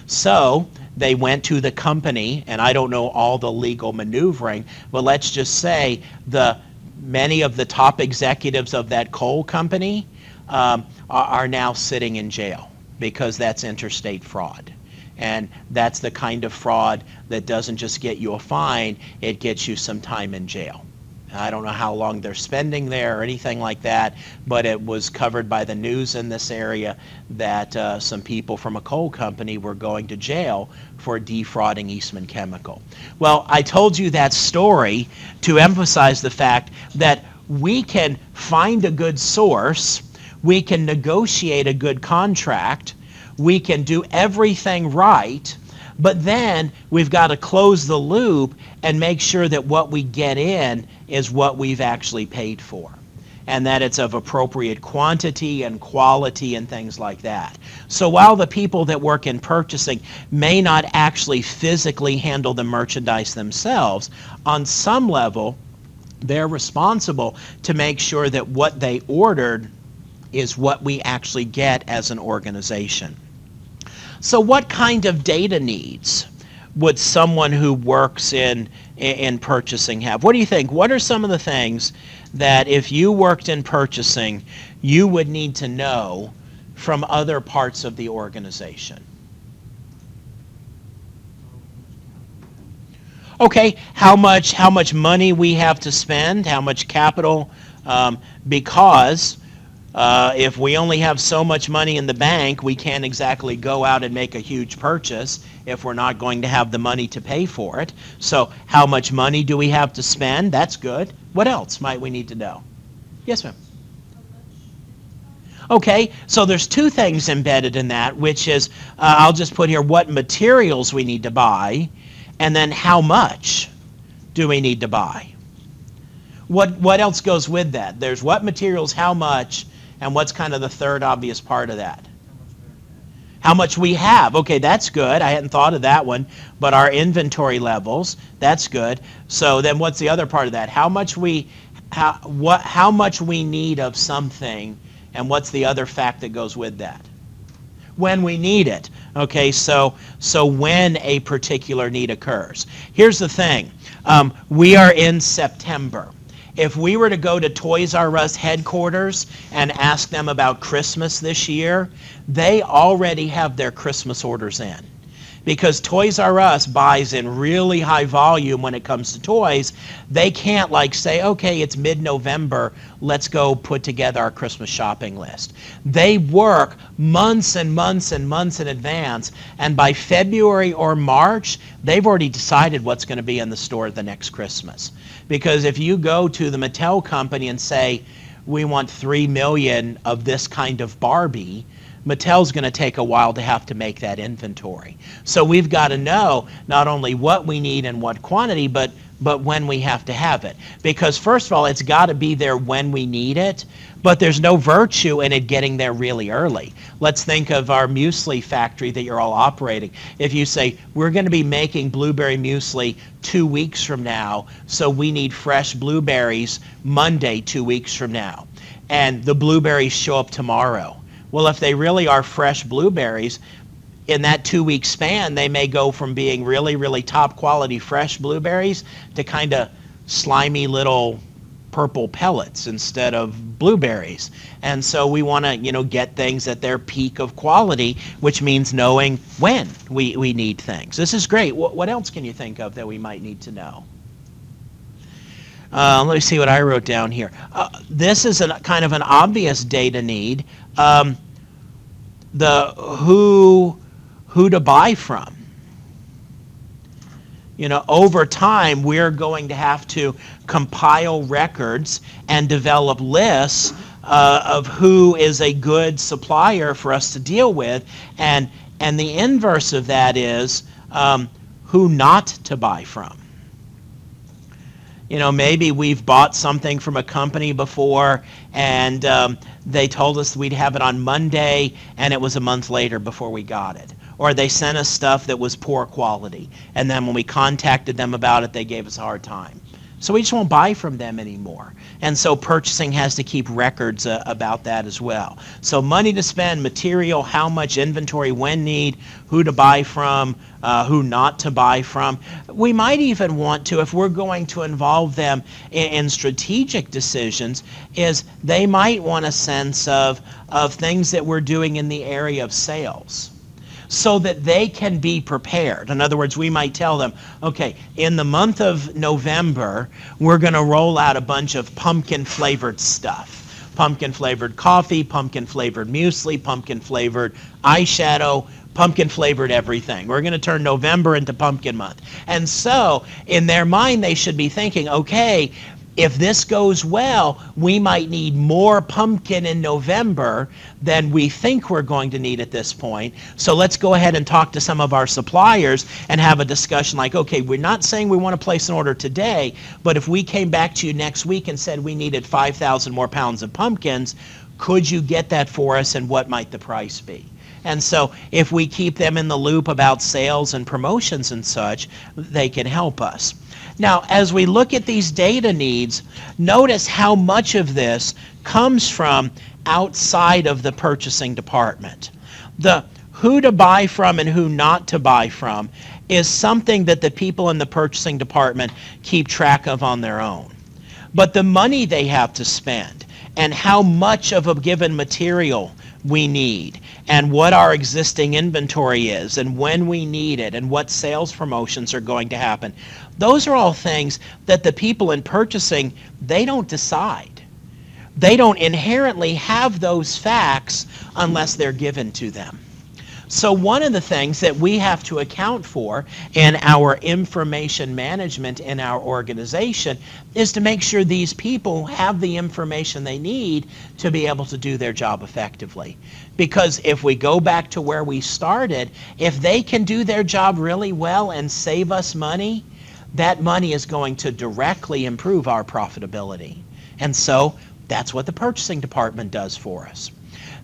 So they went to the company, and I don't know all the legal maneuvering, but let's just say the many of the top executives of that coal company um, are, are now sitting in jail because that's interstate fraud. And that's the kind of fraud that doesn't just get you a fine, it gets you some time in jail. I don't know how long they're spending there or anything like that, but it was covered by the news in this area that uh, some people from a coal company were going to jail for defrauding Eastman Chemical. Well, I told you that story to emphasize the fact that we can find a good source, we can negotiate a good contract, we can do everything right, but then we've got to close the loop and make sure that what we get in is what we've actually paid for and that it's of appropriate quantity and quality and things like that. So while the people that work in purchasing may not actually physically handle the merchandise themselves, on some level, they're responsible to make sure that what they ordered is what we actually get as an organization. So what kind of data needs would someone who works in in purchasing have? What do you think? What are some of the things that if you worked in purchasing, you would need to know from other parts of the organization? Okay, how much how much money we have to spend, how much capital, um, because uh, if we only have so much money in the bank, we can't exactly go out and make a huge purchase if we're not going to have the money to pay for it. So how much money do we have to spend? That's good. What else might we need to know? Yes, ma'am. Okay, so there's two things embedded in that, which is, uh, I'll just put here what materials we need to buy, and then how much do we need to buy. What, what else goes with that? There's what materials, how much, and what's kind of the third obvious part of that? How much we have. Okay, that's good. I hadn't thought of that one. But our inventory levels, that's good. So then what's the other part of that? How much we how what how much we need of something and what's the other fact that goes with that? when we need it. Okay, so so when a particular need occurs. Here's the thing: um, we are in September. If we were to go to Toys R Us headquarters and ask them about Christmas this year, they already have their Christmas orders in because Toys R Us buys in really high volume when it comes to toys. They can't like say, okay, it's mid-November, let's go put together our Christmas shopping list. They work months and months and months in advance, and by February or March, they've already decided what's going to be in the store the next Christmas. Because if you go to the Mattel company and say, we want 3 million of this kind of Barbie, Mattel's going to take a while to have to make that inventory. So we've got to know not only what we need and what quantity, but but when we have to have it. Because first of all, it's got to be there when we need it, but there's no virtue in it getting there really early. Let's think of our muesli factory that you're all operating. If you say, we're going to be making blueberry muesli two weeks from now, so we need fresh blueberries Monday two weeks from now, and the blueberries show up tomorrow well, if they really are fresh blueberries, in that two week span, they may go from being really, really top quality fresh blueberries to kind of slimy little purple pellets instead of blueberries. And so we want to, you know, get things at their peak of quality, which means knowing when we, we need things. This is great. What, what else can you think of that we might need to know? Uh, let me see what I wrote down here. Uh, this is a kind of an obvious data need. Um, the who who to buy from. You know, over time, we're going to have to compile records and develop lists uh, of who is a good supplier for us to deal with, and and the inverse of that is um, who not to buy from. You know, maybe we've bought something from a company before and um, they told us we'd have it on Monday and it was a month later before we got it. Or they sent us stuff that was poor quality. And then when we contacted them about it, they gave us a hard time. So we just won't buy from them anymore. And so purchasing has to keep records uh, about that as well. So money to spend, material, how much inventory, when need, who to buy from, uh, who not to buy from. We might even want to, if we're going to involve them in, in strategic decisions, is they might want a sense of, of things that we're doing in the area of sales so that they can be prepared. In other words, we might tell them, okay, in the month of November, we're going to roll out a bunch of pumpkin flavored stuff. Pumpkin flavored coffee, pumpkin flavored muesli, pumpkin flavored eyeshadow, pumpkin flavored everything. We're going to turn November into pumpkin month. And so, in their mind, they should be thinking, okay, if this goes well, we might need more pumpkin in November than we think we're going to need at this point. So let's go ahead and talk to some of our suppliers and have a discussion like, okay, we're not saying we want to place an order today, but if we came back to you next week and said we needed 5,000 more pounds of pumpkins, could you get that for us and what might the price be? And so if we keep them in the loop about sales and promotions and such, they can help us. Now, as we look at these data needs, notice how much of this comes from outside of the purchasing department. The who to buy from and who not to buy from is something that the people in the purchasing department keep track of on their own. But the money they have to spend and how much of a given material we need and what our existing inventory is and when we need it and what sales promotions are going to happen. Those are all things that the people in purchasing, they don't decide. They don't inherently have those facts unless they're given to them. So one of the things that we have to account for in our information management in our organization is to make sure these people have the information they need to be able to do their job effectively. Because if we go back to where we started, if they can do their job really well and save us money, that money is going to directly improve our profitability. And so that's what the purchasing department does for us.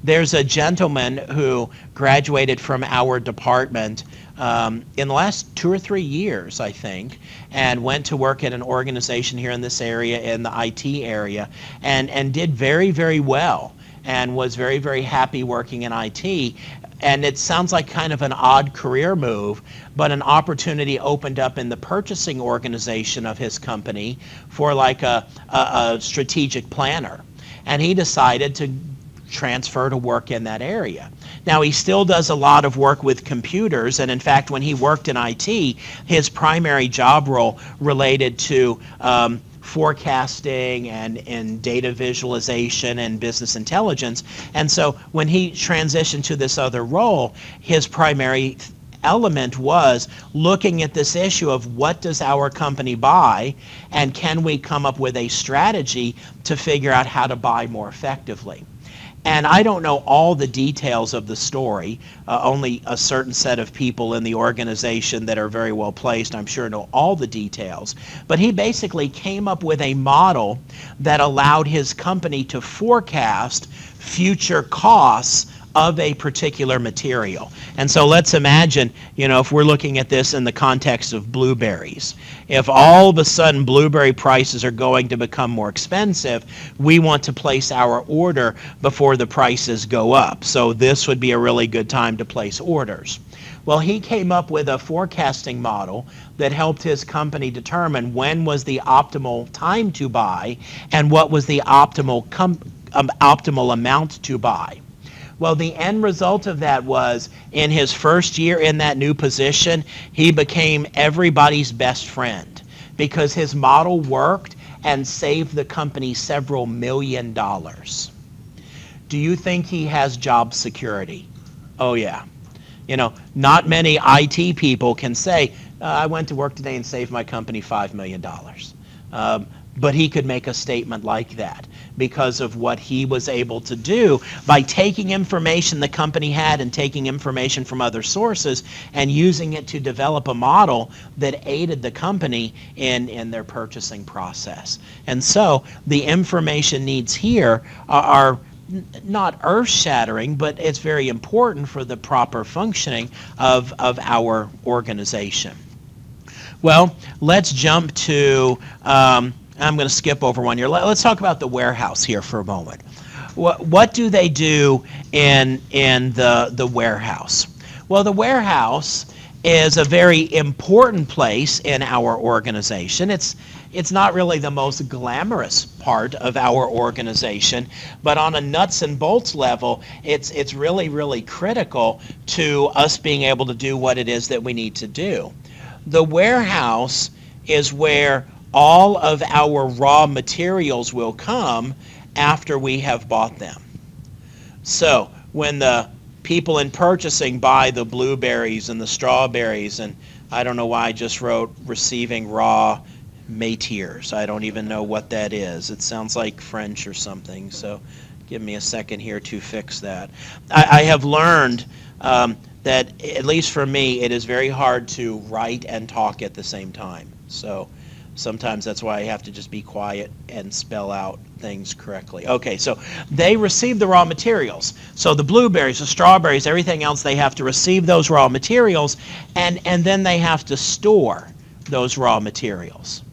There's a gentleman who graduated from our department um, in the last two or three years, I think, and went to work at an organization here in this area, in the IT area, and, and did very, very well and was very, very happy working in IT and it sounds like kind of an odd career move, but an opportunity opened up in the purchasing organization of his company for like a, a, a strategic planner. And he decided to transfer to work in that area. Now, he still does a lot of work with computers, and in fact, when he worked in IT, his primary job role related to um, forecasting and, and data visualization and business intelligence. And so when he transitioned to this other role, his primary element was looking at this issue of what does our company buy and can we come up with a strategy to figure out how to buy more effectively. And I don't know all the details of the story. Uh, only a certain set of people in the organization that are very well placed, I'm sure, know all the details. But he basically came up with a model that allowed his company to forecast future costs of a particular material. And so let's imagine, you know, if we're looking at this in the context of blueberries, if all of a sudden blueberry prices are going to become more expensive, we want to place our order before the prices go up. So this would be a really good time to place orders. Well, he came up with a forecasting model that helped his company determine when was the optimal time to buy and what was the optimal um, optimal amount to buy. Well, the end result of that was in his first year in that new position, he became everybody's best friend because his model worked and saved the company several million dollars. Do you think he has job security? Oh, yeah. You know, not many IT people can say, uh, I went to work today and saved my company $5 million. Um, but he could make a statement like that because of what he was able to do by taking information the company had and taking information from other sources and using it to develop a model that aided the company in, in their purchasing process. And so the information needs here are, are not earth shattering, but it's very important for the proper functioning of, of our organization. Well, let's jump to um, I'm going to skip over one here. Let's talk about the warehouse here for a moment. What, what do they do in, in the, the warehouse? Well, the warehouse is a very important place in our organization. It's, it's not really the most glamorous part of our organization, but on a nuts and bolts level, it's, it's really, really critical to us being able to do what it is that we need to do. The warehouse is where all of our raw materials will come after we have bought them. So when the people in purchasing buy the blueberries and the strawberries, and I don't know why I just wrote receiving raw matiers. I don't even know what that is. It sounds like French or something. So give me a second here to fix that. I, I have learned um, that, at least for me, it is very hard to write and talk at the same time. So sometimes that's why I have to just be quiet and spell out things correctly. Okay, so they receive the raw materials. So the blueberries, the strawberries, everything else, they have to receive those raw materials and, and then they have to store those raw materials.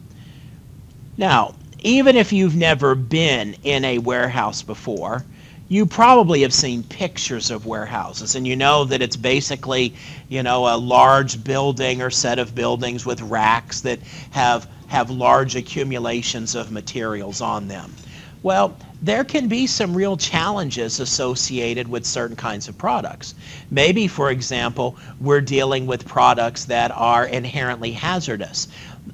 Now, even if you've never been in a warehouse before, you probably have seen pictures of warehouses and you know that it's basically you know a large building or set of buildings with racks that have have large accumulations of materials on them. Well, there can be some real challenges associated with certain kinds of products. Maybe, for example, we're dealing with products that are inherently hazardous.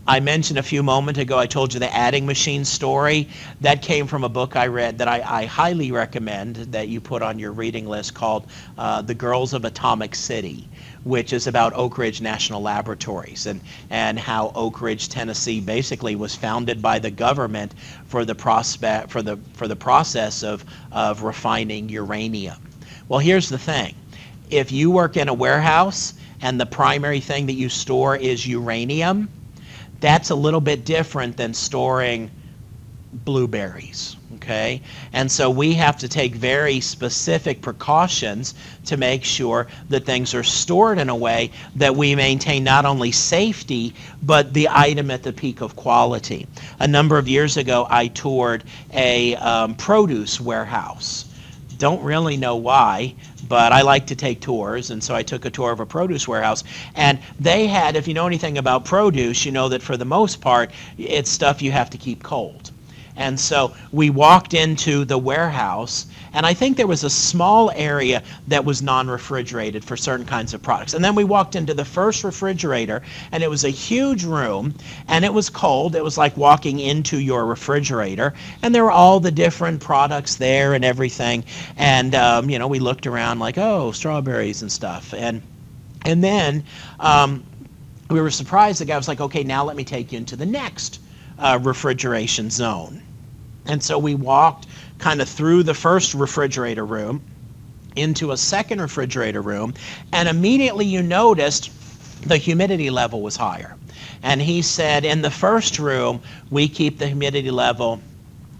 I mentioned a few moments ago, I told you the adding machine story. That came from a book I read that I, I highly recommend that you put on your reading list called uh, The Girls of Atomic City which is about Oak Ridge National Laboratories and, and how Oak Ridge, Tennessee basically was founded by the government for the, prospect, for the, for the process of, of refining uranium. Well, here's the thing. If you work in a warehouse and the primary thing that you store is uranium, that's a little bit different than storing blueberries okay? And so we have to take very specific precautions to make sure that things are stored in a way that we maintain not only safety, but the item at the peak of quality. A number of years ago, I toured a um, produce warehouse. Don't really know why, but I like to take tours, and so I took a tour of a produce warehouse. And they had, if you know anything about produce, you know that for the most part, it's stuff you have to keep cold. And so we walked into the warehouse, and I think there was a small area that was non refrigerated for certain kinds of products. And then we walked into the first refrigerator, and it was a huge room, and it was cold. It was like walking into your refrigerator, and there were all the different products there and everything. And, um, you know, we looked around like, oh, strawberries and stuff. And, and then um, we were surprised. The guy was like, okay, now let me take you into the next uh, refrigeration zone. And so we walked kind of through the first refrigerator room into a second refrigerator room, and immediately you noticed the humidity level was higher. And he said, in the first room, we keep the humidity level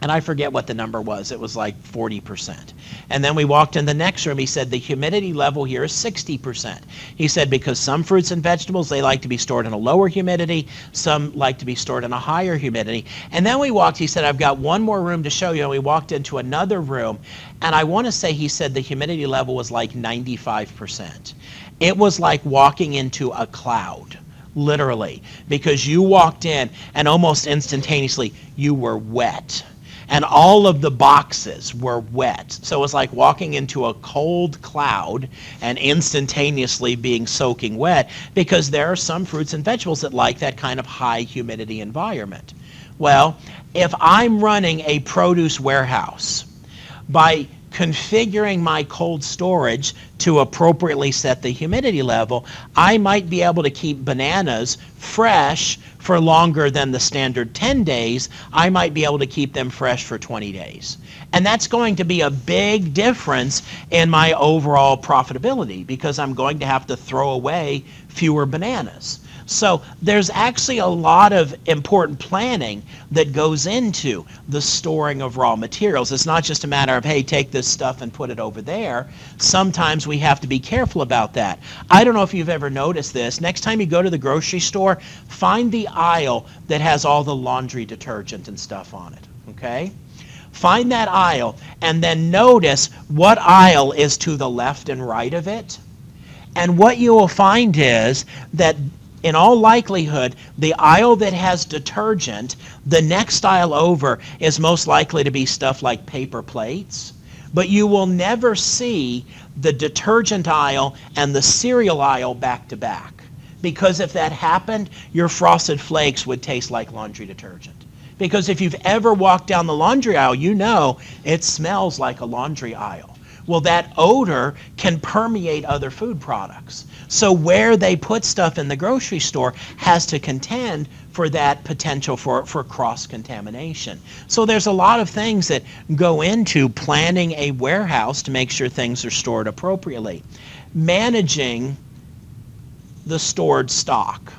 and I forget what the number was. It was like 40%. And then we walked in the next room. He said the humidity level here is 60%. He said because some fruits and vegetables, they like to be stored in a lower humidity. Some like to be stored in a higher humidity. And then we walked, he said, I've got one more room to show you. And we walked into another room. And I want to say he said the humidity level was like 95%. It was like walking into a cloud literally, because you walked in and almost instantaneously you were wet and all of the boxes were wet. So it was like walking into a cold cloud and instantaneously being soaking wet because there are some fruits and vegetables that like that kind of high humidity environment. Well, if I'm running a produce warehouse, by configuring my cold storage to appropriately set the humidity level, I might be able to keep bananas fresh for longer than the standard 10 days. I might be able to keep them fresh for 20 days. And that's going to be a big difference in my overall profitability because I'm going to have to throw away fewer bananas. So there's actually a lot of important planning that goes into the storing of raw materials. It's not just a matter of, hey, take this stuff and put it over there. Sometimes we have to be careful about that. I don't know if you've ever noticed this. Next time you go to the grocery store, find the aisle that has all the laundry detergent and stuff on it, okay? Find that aisle and then notice what aisle is to the left and right of it. And what you will find is that in all likelihood, the aisle that has detergent, the next aisle over is most likely to be stuff like paper plates. But you will never see the detergent aisle and the cereal aisle back to back. Because if that happened, your frosted flakes would taste like laundry detergent. Because if you've ever walked down the laundry aisle, you know it smells like a laundry aisle. Well, that odor can permeate other food products. So where they put stuff in the grocery store has to contend for that potential for, for cross-contamination. So there's a lot of things that go into planning a warehouse to make sure things are stored appropriately. Managing the stored stock.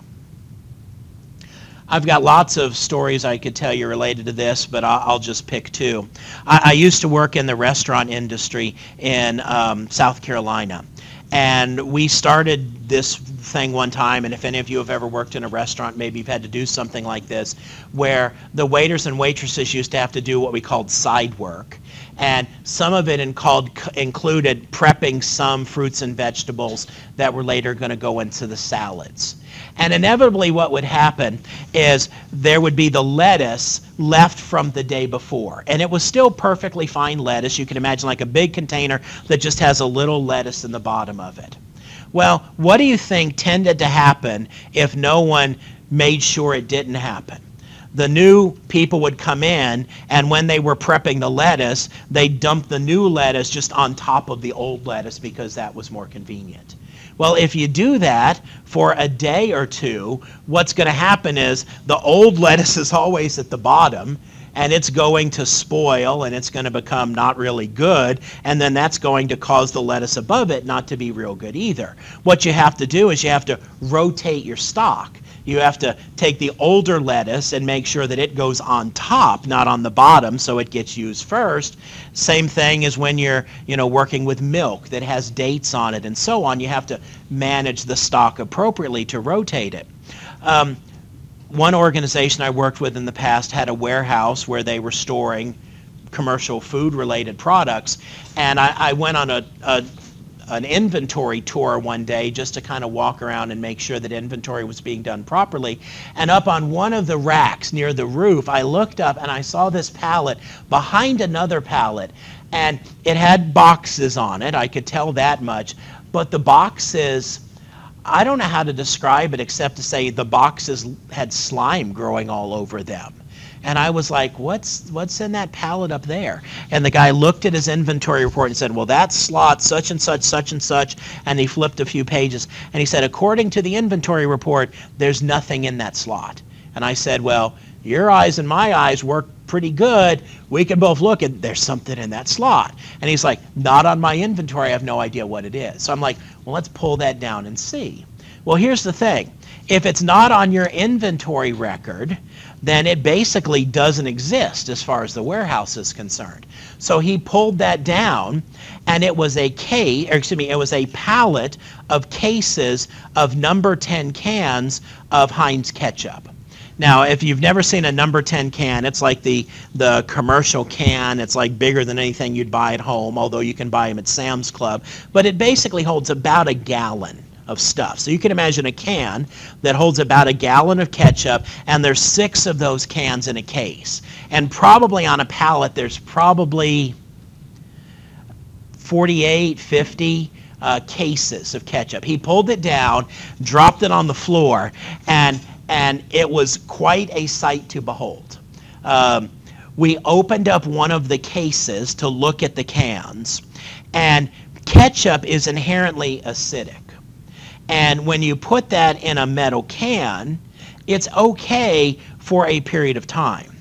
I've got lots of stories I could tell you related to this, but I'll, just pick two. I, I, used to work in the restaurant industry in um, South Carolina. And we started this thing one time, and if any of you have ever worked in a restaurant, maybe you've had to do something like this, where the waiters and waitresses used to have to do what we called side work. And some of it in called, included prepping some fruits and vegetables that were later going to go into the salads. And inevitably, what would happen is there would be the lettuce left from the day before. And it was still perfectly fine lettuce. You can imagine like a big container that just has a little lettuce in the bottom of it. Well, what do you think tended to happen if no one made sure it didn't happen? The new people would come in, and when they were prepping the lettuce, they dumped the new lettuce just on top of the old lettuce because that was more convenient. Well, if you do that for a day or two, what's going to happen is the old [laughs] lettuce is always at the bottom and it's going to spoil and it's going to become not really good and then that's going to cause the lettuce above it not to be real good either. What you have to do is you have to rotate your stock you have to take the older lettuce and make sure that it goes on top, not on the bottom, so it gets used first. Same thing as when you're, you know, working with milk that has dates on it and so on. You have to manage the stock appropriately to rotate it. Um, one organization I worked with in the past had a warehouse where they were storing commercial food related products and I, I went on a, a an inventory tour one day just to kind of walk around and make sure that inventory was being done properly. And up on one of the racks near the roof, I looked up and I saw this pallet behind another pallet. And it had boxes on it. I could tell that much. But the boxes, I don't know how to describe it except to say the boxes had slime growing all over them. And I was like, what's what's in that pallet up there? And the guy looked at his inventory report and said, well, that slot, such and such, such and such. And he flipped a few pages. And he said, according to the inventory report, there's nothing in that slot. And I said, well, your eyes and my eyes work pretty good. We can both look and there's something in that slot. And he's like, not on my inventory. I have no idea what it is. So I'm like, well, let's pull that down and see. Well, here's the thing. If it's not on your inventory record, then it basically doesn't exist as far as the warehouse is concerned. So he pulled that down, and it was a case, or excuse me, it was a pallet of cases of number 10 cans of Heinz ketchup. Now, if you've never seen a number 10 can, it's like the, the commercial can. It's like bigger than anything you'd buy at home, although you can buy them at Sam's Club. But it basically holds about a gallon of stuff. So you can imagine a can that holds about a gallon of ketchup, and there's six of those cans in a case. And probably on a pallet, there's probably 48, 50 uh, cases of ketchup. He pulled it down, dropped it on the floor, and and it was quite a sight to behold. Um, we opened up one of the cases to look at the cans, and ketchup is inherently acidic. And when you put that in a metal can, it's okay for a period of time.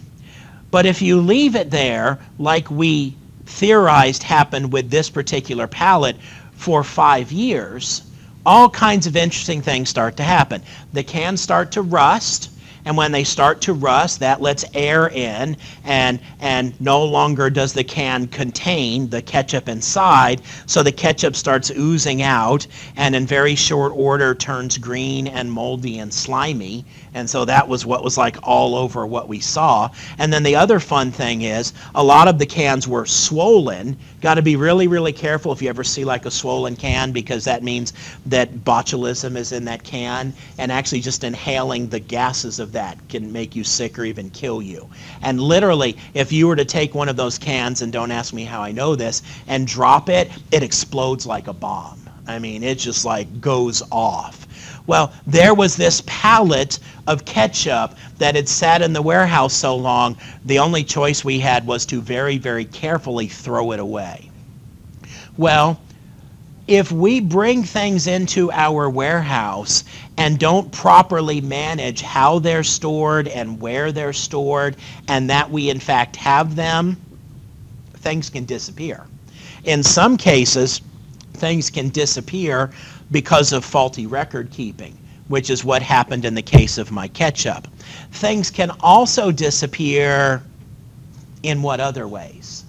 But if you leave it there, like we theorized happened with this particular pallet, for five years, all kinds of interesting things start to happen. The cans start to rust and when they start to rust, that lets air in, and, and no longer does the can contain the ketchup inside. So the ketchup starts oozing out, and in very short order turns green and moldy and slimy. And so that was what was like all over what we saw. And then the other fun thing is a lot of the cans were swollen. Got to be really, really careful if you ever see like a swollen can because that means that botulism is in that can. And actually, just inhaling the gases of that can make you sick or even kill you. And literally, if you were to take one of those cans, and don't ask me how I know this, and drop it, it explodes like a bomb. I mean, it just like goes off. Well, there was this pallet of ketchup that had sat in the warehouse so long, the only choice we had was to very, very carefully throw it away. Well, if we bring things into our warehouse and don't properly manage how they're stored and where they're stored, and that we in fact have them, things can disappear. In some cases, things can disappear because of faulty record keeping, which is what happened in the case of my ketchup. Things can also disappear in what other ways?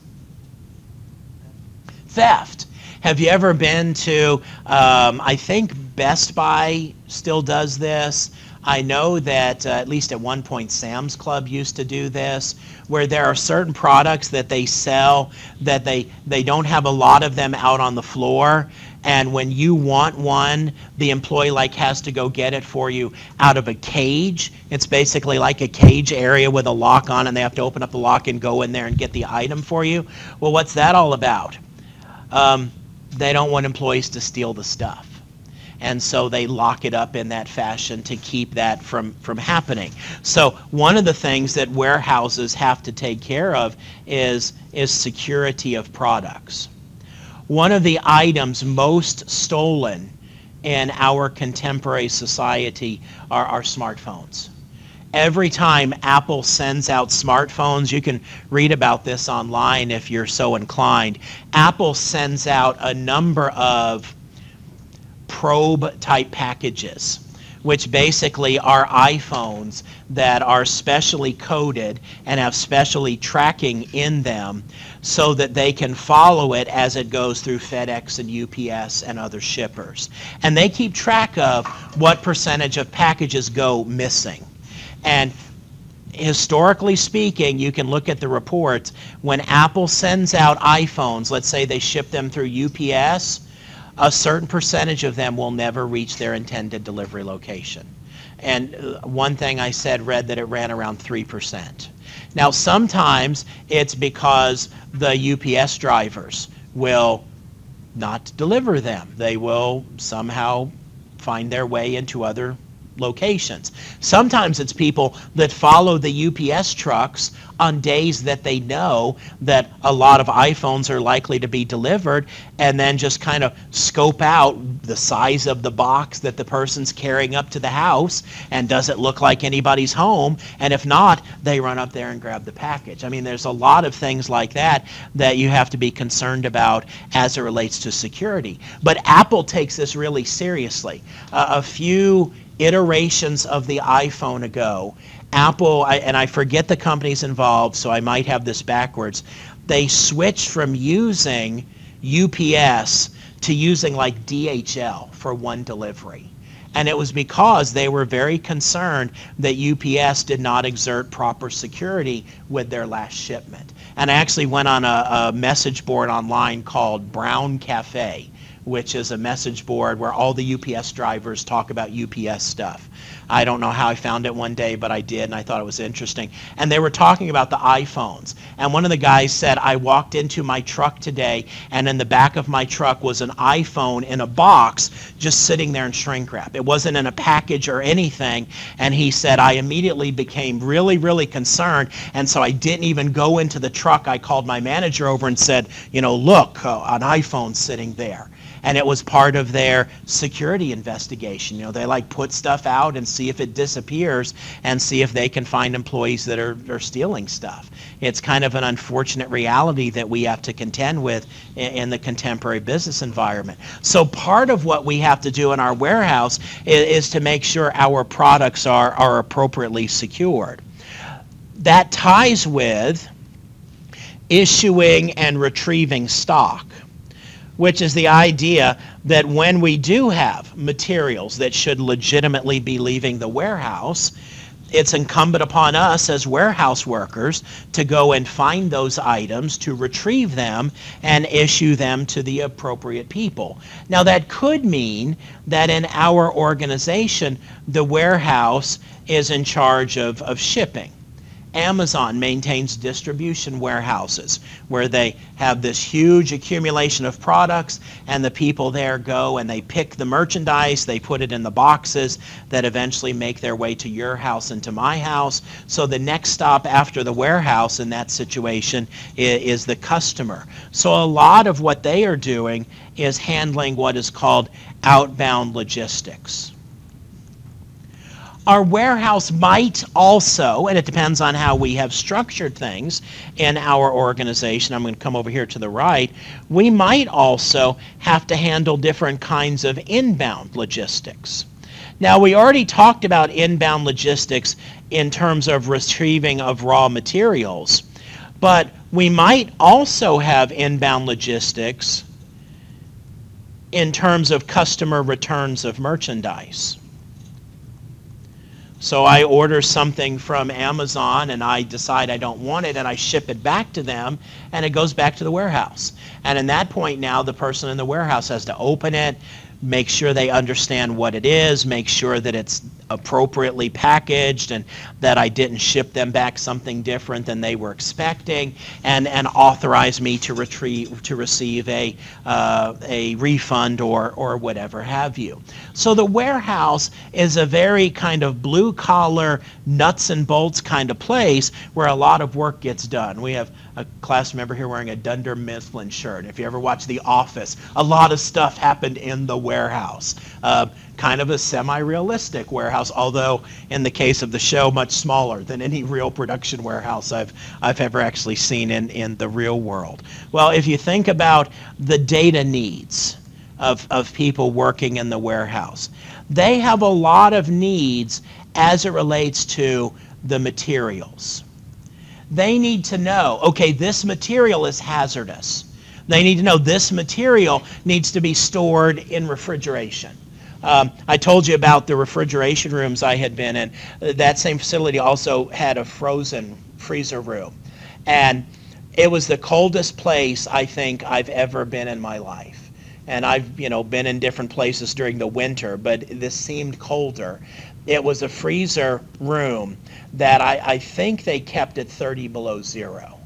Theft. Have you ever been to, um, I think Best Buy still does this. I know that uh, at least at one point Sam's Club used to do this, where there are certain products that they sell that they, they don't have a lot of them out on the floor. And when you want one, the employee like has to go get it for you out of a cage. It's basically like a cage area with a lock on, and they have to open up the lock and go in there and get the item for you. Well, what's that all about? Um, they don't want employees to steal the stuff. And so they lock it up in that fashion to keep that from, from happening. So one of the things that warehouses have to take care of is, is security of products. One of the items most stolen in our contemporary society are our smartphones every time Apple sends out smartphones, you can read about this online if you're so inclined. Apple sends out a number of probe type packages which basically are iPhones that are specially coded and have specially tracking in them so that they can follow it as it goes through FedEx and UPS and other shippers. And they keep track of what percentage of packages go missing. And historically speaking, you can look at the reports, when Apple sends out iPhones, let's say they ship them through UPS, a certain percentage of them will never reach their intended delivery location. And uh, one thing I said read that it ran around 3%. Now, sometimes it's because the UPS drivers will not deliver them. They will somehow find their way into other locations. Sometimes it's people that follow the UPS trucks on days that they know that a lot of iPhones are likely to be delivered and then just kind of scope out the size of the box that the person's carrying up to the house and does it look like anybody's home and if not they run up there and grab the package. I mean there's a lot of things like that that you have to be concerned about as it relates to security. But Apple takes this really seriously. Uh, a few iterations of the iPhone ago, Apple, I, and I forget the companies involved, so I might have this backwards, they switched from using UPS to using like DHL for one delivery. And it was because they were very concerned that UPS did not exert proper security with their last shipment. And I actually went on a, a message board online called Brown Cafe which is a message board where all the UPS drivers talk about UPS stuff. I don't know how I found it one day, but I did, and I thought it was interesting. And they were talking about the iPhones. And one of the guys said, I walked into my truck today, and in the back of my truck was an iPhone in a box just sitting there in shrink wrap. It wasn't in a package or anything. And he said, I immediately became really, really concerned. And so I didn't even go into the truck. I called my manager over and said, you know, look, uh, an iPhone sitting there and it was part of their security investigation. You know, they like put stuff out and see if it disappears and see if they can find employees that are, are stealing stuff. It's kind of an unfortunate reality that we have to contend with in, in the contemporary business environment. So part of what we have to do in our warehouse is, is to make sure our products are, are appropriately secured. That ties with issuing and retrieving stock which is the idea that when we do have materials that should legitimately be leaving the warehouse, it's incumbent upon us as warehouse workers to go and find those items, to retrieve them, and issue them to the appropriate people. Now, that could mean that in our organization, the warehouse is in charge of, of shipping. Amazon maintains distribution warehouses where they have this huge accumulation of products and the people there go and they pick the merchandise, they put it in the boxes that eventually make their way to your house and to my house. So the next stop after the warehouse in that situation is, the customer. So a lot of what they are doing is handling what is called outbound logistics. Our warehouse might also, and it depends on how we have structured things in our organization, I'm going to come over here to the right, we might also have to handle different kinds of inbound logistics. Now, we already talked about inbound logistics in terms of retrieving of raw materials, but we might also have inbound logistics in terms of customer returns of merchandise. So I order something from Amazon and I decide I don't want it and I ship it back to them and it goes back to the warehouse. And in that point now the person in the warehouse has to open it, make sure they understand what it is, make sure that it's appropriately packaged and that I didn't ship them back something different than they were expecting and, and authorize me to retrieve to receive a, uh, a refund or, or whatever have you. So the warehouse is a very kind of blue collar nuts and bolts kind of place where a lot of work gets done. We have a class member here wearing a Dunder Mifflin shirt. If you ever watch The Office, a lot of stuff happened in the warehouse. Uh, kind of a semi-realistic warehouse, although in the case of the show, much smaller than any real production warehouse I've, I've ever actually seen in, in the real world. Well, if you think about the data needs of, of people working in the warehouse, they have a lot of needs as it relates to the materials. They need to know, okay, this material is hazardous. They need to know this material needs to be stored in refrigeration. Um, I told you about the refrigeration rooms I had been in. That same facility also had a frozen freezer room. And it was the coldest place I think I've ever been in my life. and I've, you know, been in different places during the winter, but this seemed colder. It was a freezer room that I, I think they kept at 30 below zero,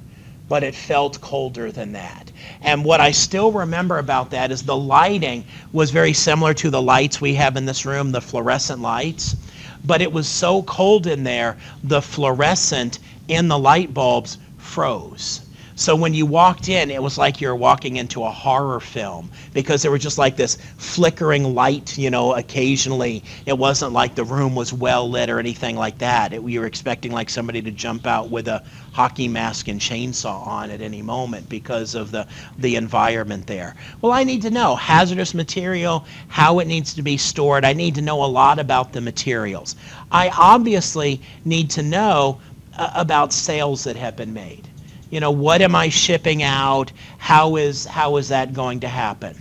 but it felt colder than that. And what I still remember about that is the lighting was very similar to the lights we have in this room, the fluorescent lights. But it was so cold in there, the fluorescent in the light bulbs froze. So when you walked in, it was like you were walking into a horror film because there was just like this flickering light, you know, occasionally. It wasn't like the room was well lit or anything like that. It, you were expecting like somebody to jump out with a hockey mask and chainsaw on at any moment because of the, the environment there. Well, I need to know hazardous material, how it needs to be stored. I need to know a lot about the materials. I obviously need to know uh, about sales that have been made you know, what am I shipping out? How is, how is that going to happen?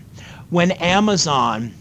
When Amazon,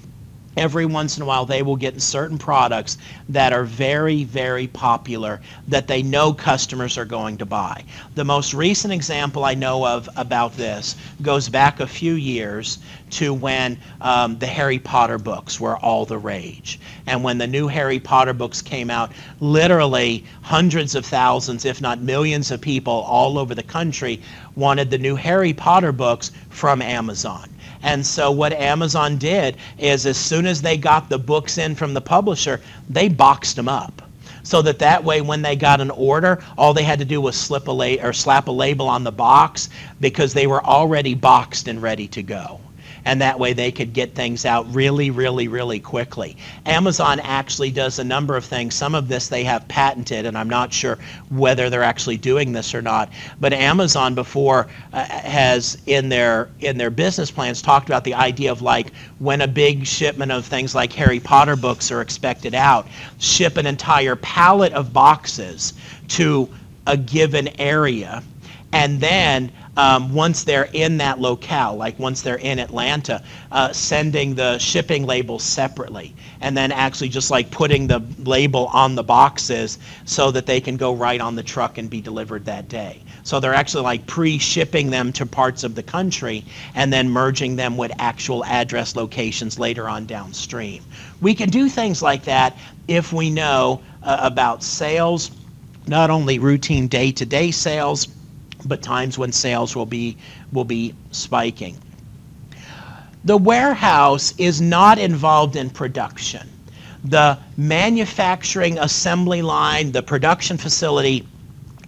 every once in a while, they will get certain products that are very, very popular that they know customers are going to buy. The most recent example I know of about this goes back a few years to when um, the Harry Potter books were all the rage. And when the new Harry Potter books came out, literally hundreds of thousands, if not millions of people all over the country wanted the new Harry Potter books from Amazon. And so what Amazon did is as soon as they got the books in from the publisher, they boxed them up. So that that way when they got an order all they had to do was slip a la- or slap a label on the box because they were already boxed and ready to go and that way they could get things out really, really, really quickly. Amazon actually does a number of things. Some of this they have patented, and I'm not sure whether they're actually doing this or not. But Amazon before uh, has in their in their business plans talked about the idea of like when a big shipment of things like Harry Potter books are expected out, ship an entire pallet of boxes to a given area and then um, once they're in that locale, like once they're in Atlanta, uh, sending the shipping labels separately, and then actually just like putting the label on the boxes so that they can go right on the truck and be delivered that day. So they're actually like pre-shipping them to parts of the country and then merging them with actual address locations later on downstream. We can do things like that if we know uh, about sales, not only routine day-to-day sales, but times when sales will be will be spiking. The warehouse is not involved in production. The manufacturing assembly line, the production facility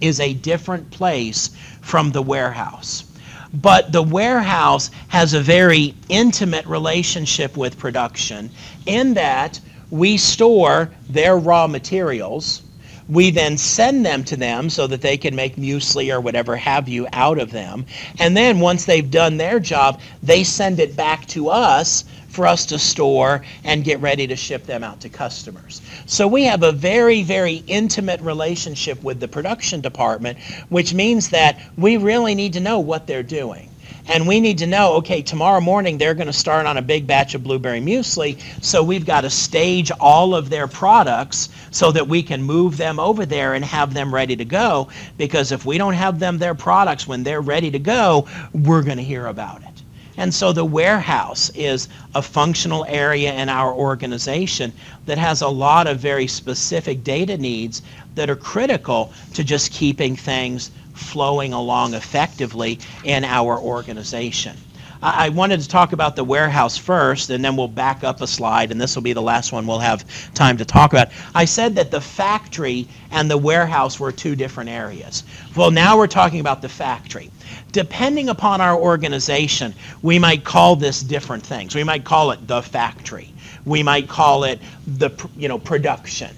is a different place from the warehouse. But the warehouse has a very intimate relationship with production in that we store their raw materials we then send them to them so that they can make muesli or whatever have you out of them. And then once they've done their job, they send it back to us for us to store and get ready to ship them out to customers. So we have a very, very intimate relationship with the production department, which means that we really need to know what they're doing. And we need to know, okay, tomorrow morning they're going to start on a big batch of blueberry muesli, so we've got to stage all of their products so that we can move them over there and have them ready to go. Because if we don't have them their products when they're ready to go, we're going to hear about it. And so the warehouse is a functional area in our organization that has a lot of very specific data needs that are critical to just keeping things flowing along effectively in our organization. I wanted to talk about the warehouse first, and then we'll back up a slide, and this will be the last one we'll have time to talk about. I said that the factory and the warehouse were two different areas. Well, now we're talking about the factory. Depending upon our organization, we might call this different things. We might call it the factory. We might call it the you know production.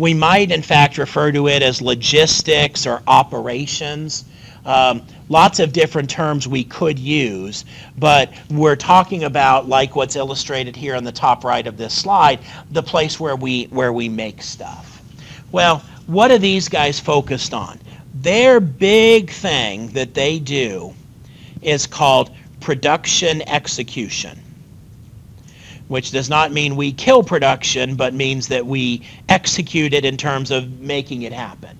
We might, in fact, refer to it as logistics or operations. Um, lots of different terms we could use, but we're talking about, like what's illustrated here on the top right of this slide, the place where we, where we make stuff. Well, what are these guys focused on? Their big thing that they do is called production execution which does not mean we kill production, but means that we execute it in terms of making it happen.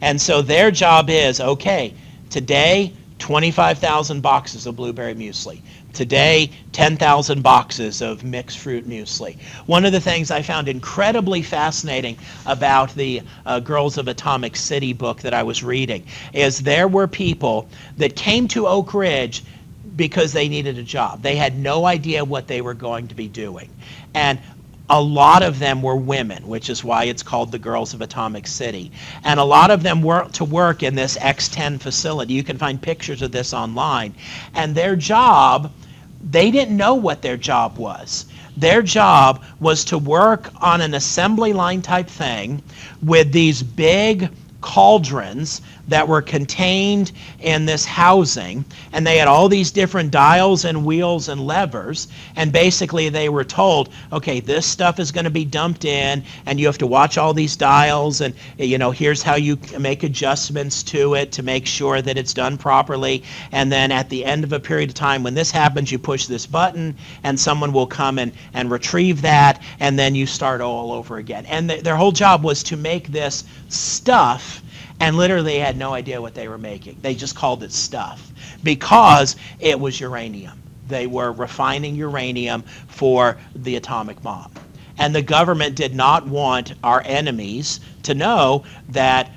And so their job is, okay, today, 25,000 boxes of blueberry muesli. Today, 10,000 boxes of mixed fruit muesli. One of the things I found incredibly fascinating about the uh, Girls of Atomic City book that I was reading is there were people that came to Oak Ridge because they needed a job. They had no idea what they were going to be doing. And a lot of them were women, which is why it's called the Girls of Atomic City. And a lot of them were to work in this X10 facility. You can find pictures of this online. And their job, they didn't know what their job was. Their job was to work on an assembly line type thing with these big cauldrons that were contained in this housing and they had all these different dials and wheels and levers and basically they were told okay this stuff is going to be dumped in and you have to watch all these dials and you know here's how you make adjustments to it to make sure that it's done properly. And then at the end of a period of time when this happens you push this button and someone will come and, and retrieve that and then you start all over again. And th- their whole job was to make this stuff and literally had no idea what they were making. They just called it stuff because it was uranium. They were refining uranium for the atomic bomb. And the government did not want our enemies to know that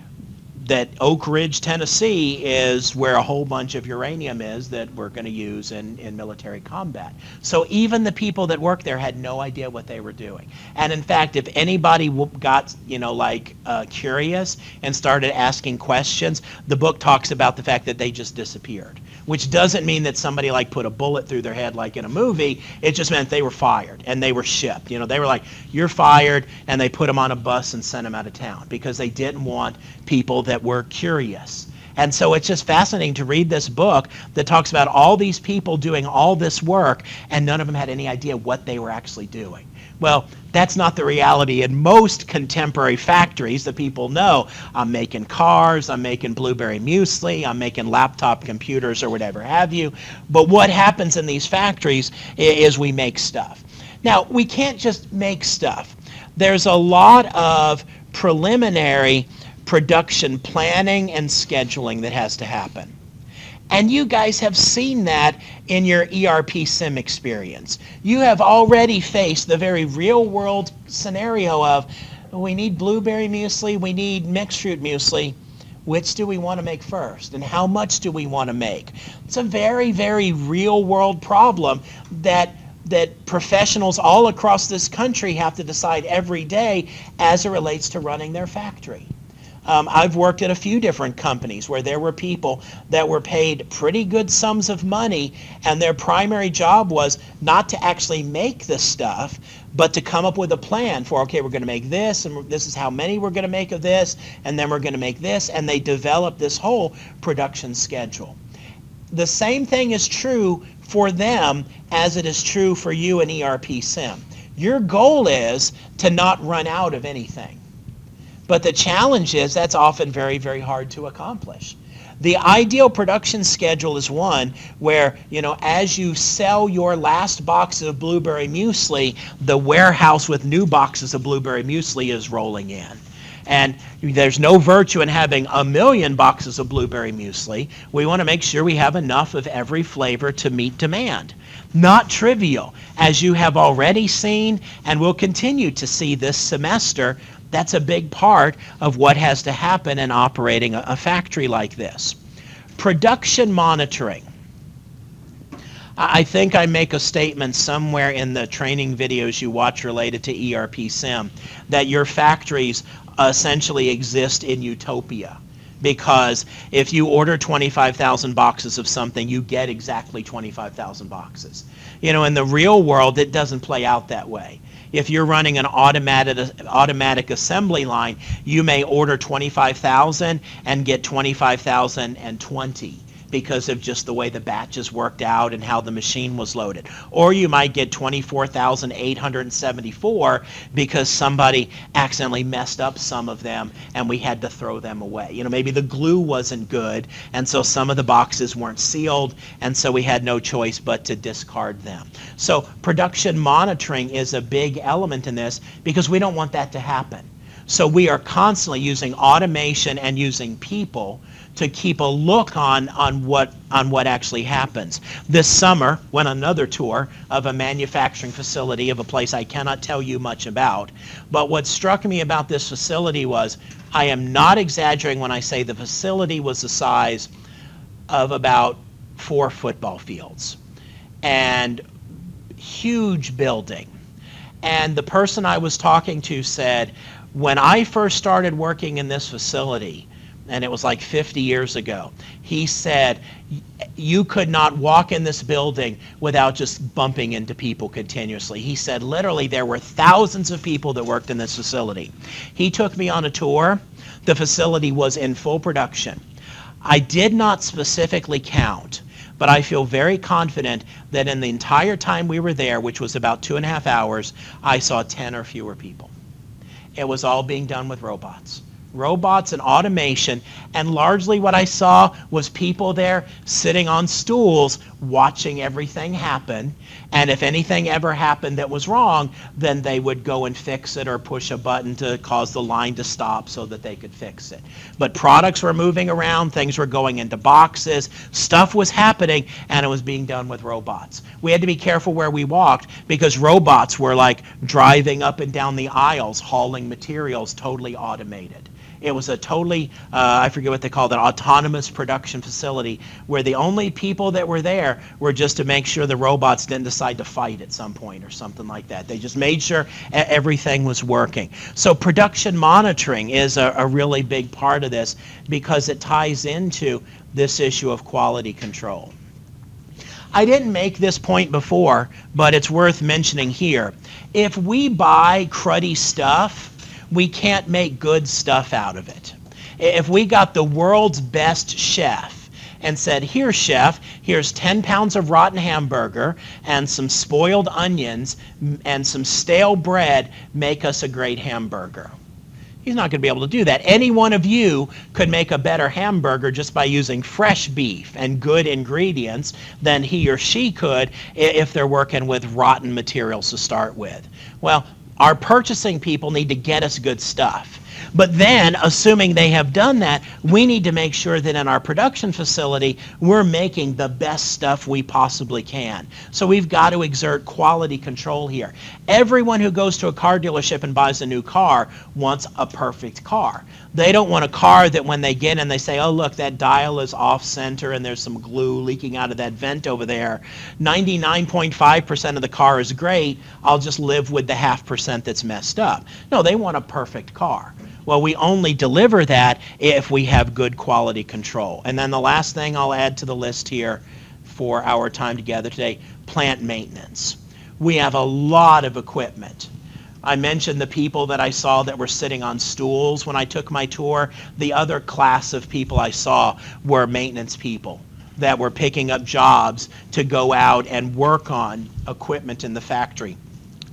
that Oak Ridge, Tennessee is where a whole bunch of uranium is that we're going to use in, in military combat. So even the people that worked there had no idea what they were doing. And in fact, if anybody got, you know, like uh, curious and started asking questions, the book talks about the fact that they just disappeared which doesn't mean that somebody like put a bullet through their head like in a movie. It just meant they were fired and they were shipped. You know, they were like, you're fired, and they put them on a bus and sent them out of town because they didn't want people that were curious. And so it's just fascinating to read this book that talks about all these people doing all this work, and none of them had any idea what they were actually doing. Well, that's not the reality in most contemporary factories that people know. I'm making cars, I'm making blueberry muesli, I'm making laptop computers or whatever have you. But what happens in these factories is we make stuff. Now, we can't just make stuff. There's a lot of preliminary production planning and scheduling that has to happen. And you guys have seen that in your ERP sim experience. You have already faced the very real world scenario of we need blueberry muesli, we need mixed fruit muesli. Which do we want to make first? And how much do we want to make? It's a very, very real world problem that that professionals all across this country have to decide every day as it relates to running their factory. Um, I've worked at a few different companies where there were people that were paid pretty good sums of money, and their primary job was not to actually make the stuff, but to come up with a plan for okay, we're going to make this, and this is how many we're going to make of this, and then we're going to make this, and they develop this whole production schedule. The same thing is true for them as it is true for you in ERP Sim. Your goal is to not run out of anything. But the challenge is that's often very, very hard to accomplish. The ideal production schedule is one where, you know, as you sell your last box of blueberry muesli, the warehouse with new boxes of blueberry muesli is rolling in. And there's no virtue in having a million boxes of blueberry muesli. We want to make sure we have enough of every flavor to meet demand. Not trivial, as you have already seen and will continue to see this semester that's a big part of what has to happen in operating a, a factory like this. Production monitoring. I think I make a statement somewhere in the training videos you watch related to ERP SIM that your factories essentially exist in utopia because if you order 25,000 boxes of something, you get exactly 25,000 boxes. You know, in the real world, it doesn't play out that way. If you're running an automatic automatic assembly line, you may order 25,000 and get 25,020 because of just the way the batches worked out and how the machine was loaded. Or you might get 24,874 because somebody accidentally messed up some of them and we had to throw them away. You know, maybe the glue wasn't good and so some of the boxes weren't sealed and so we had no choice but to discard them. So production monitoring is a big element in this because we don't want that to happen. So we are constantly using automation and using people to keep a look on, on, what, on what actually happens. This summer, went another tour of a manufacturing facility of a place I cannot tell you much about. But what struck me about this facility was I am not exaggerating when I say the facility was the size of about four football fields and huge building. And the person I was talking to said, when I first started working in this facility, and it was like 50 years ago, he said, you could not walk in this building without just bumping into people continuously. He said, literally, there were thousands of people that worked in this facility. He took me on a tour. The facility was in full production. I did not specifically count, but I feel very confident that in the entire time we were there, which was about two and a half hours, I saw 10 or fewer people. It was all being done with robots robots and automation. And largely what I saw was people there sitting on stools watching everything happen. And if anything ever happened that was wrong, then they would go and fix it or push a button to cause the line to stop so that they could fix it. But products were moving around, things were going into boxes, stuff was happening, and it was being done with robots. We had to be careful where we walked because robots were like driving up and down the aisles, hauling materials, totally automated. It was a totally, uh, I forget what they called it, autonomous production facility where the only people that were there were just to make sure the robots didn't decide to fight at some point or something like that. They just made sure everything was working. So production monitoring is a, a really big part of this because it ties into this issue of quality control. I didn't make this point before, but it's worth mentioning here. If we buy cruddy stuff, we can't make good stuff out of it. If we got the world's best chef and said, here, chef, here's 10 pounds of rotten hamburger and some spoiled onions and some stale bread, make us a great hamburger. He's not going to be able to do that. Any one of you could make a better hamburger just by using fresh beef and good ingredients than he or she could if they're working with rotten materials to start with. Well, our purchasing people need to get us good stuff. But then, assuming they have done that, we need to make sure that in our production facility, we're making the best stuff we possibly can. So we've got to exert quality control here. Everyone who goes to a car dealership and buys a new car wants a perfect car. They don't want a car that when they get in, they say, oh, look, that dial is off center and there's some glue leaking out of that vent over there. 99.5% of the car is great. I'll just live with the half percent that's messed up. No, they want a perfect car. Well, we only deliver that if we have good quality control. And then the last thing I'll add to the list here for our time together today, plant maintenance. We have a lot of equipment. I mentioned the people that I saw that were sitting on stools when I took my tour. The other class of people I saw were maintenance people that were picking up jobs to go out and work on equipment in the factory.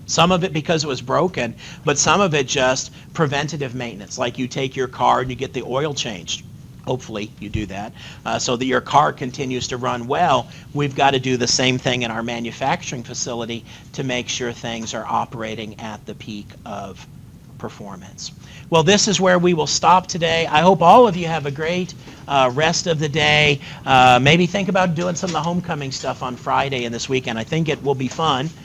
Some of it because it was broken, but some of it just preventative maintenance, like you take your car and you get the oil changed. Hopefully you do that uh, so that your car continues to run well. We've got to do the same thing in our manufacturing facility to make sure things are operating at the peak of performance. Well, this is where we will stop today. I hope all of you have a great uh, rest of the day. Uh, maybe think about doing some of the homecoming stuff on Friday and this weekend. I think it will be fun.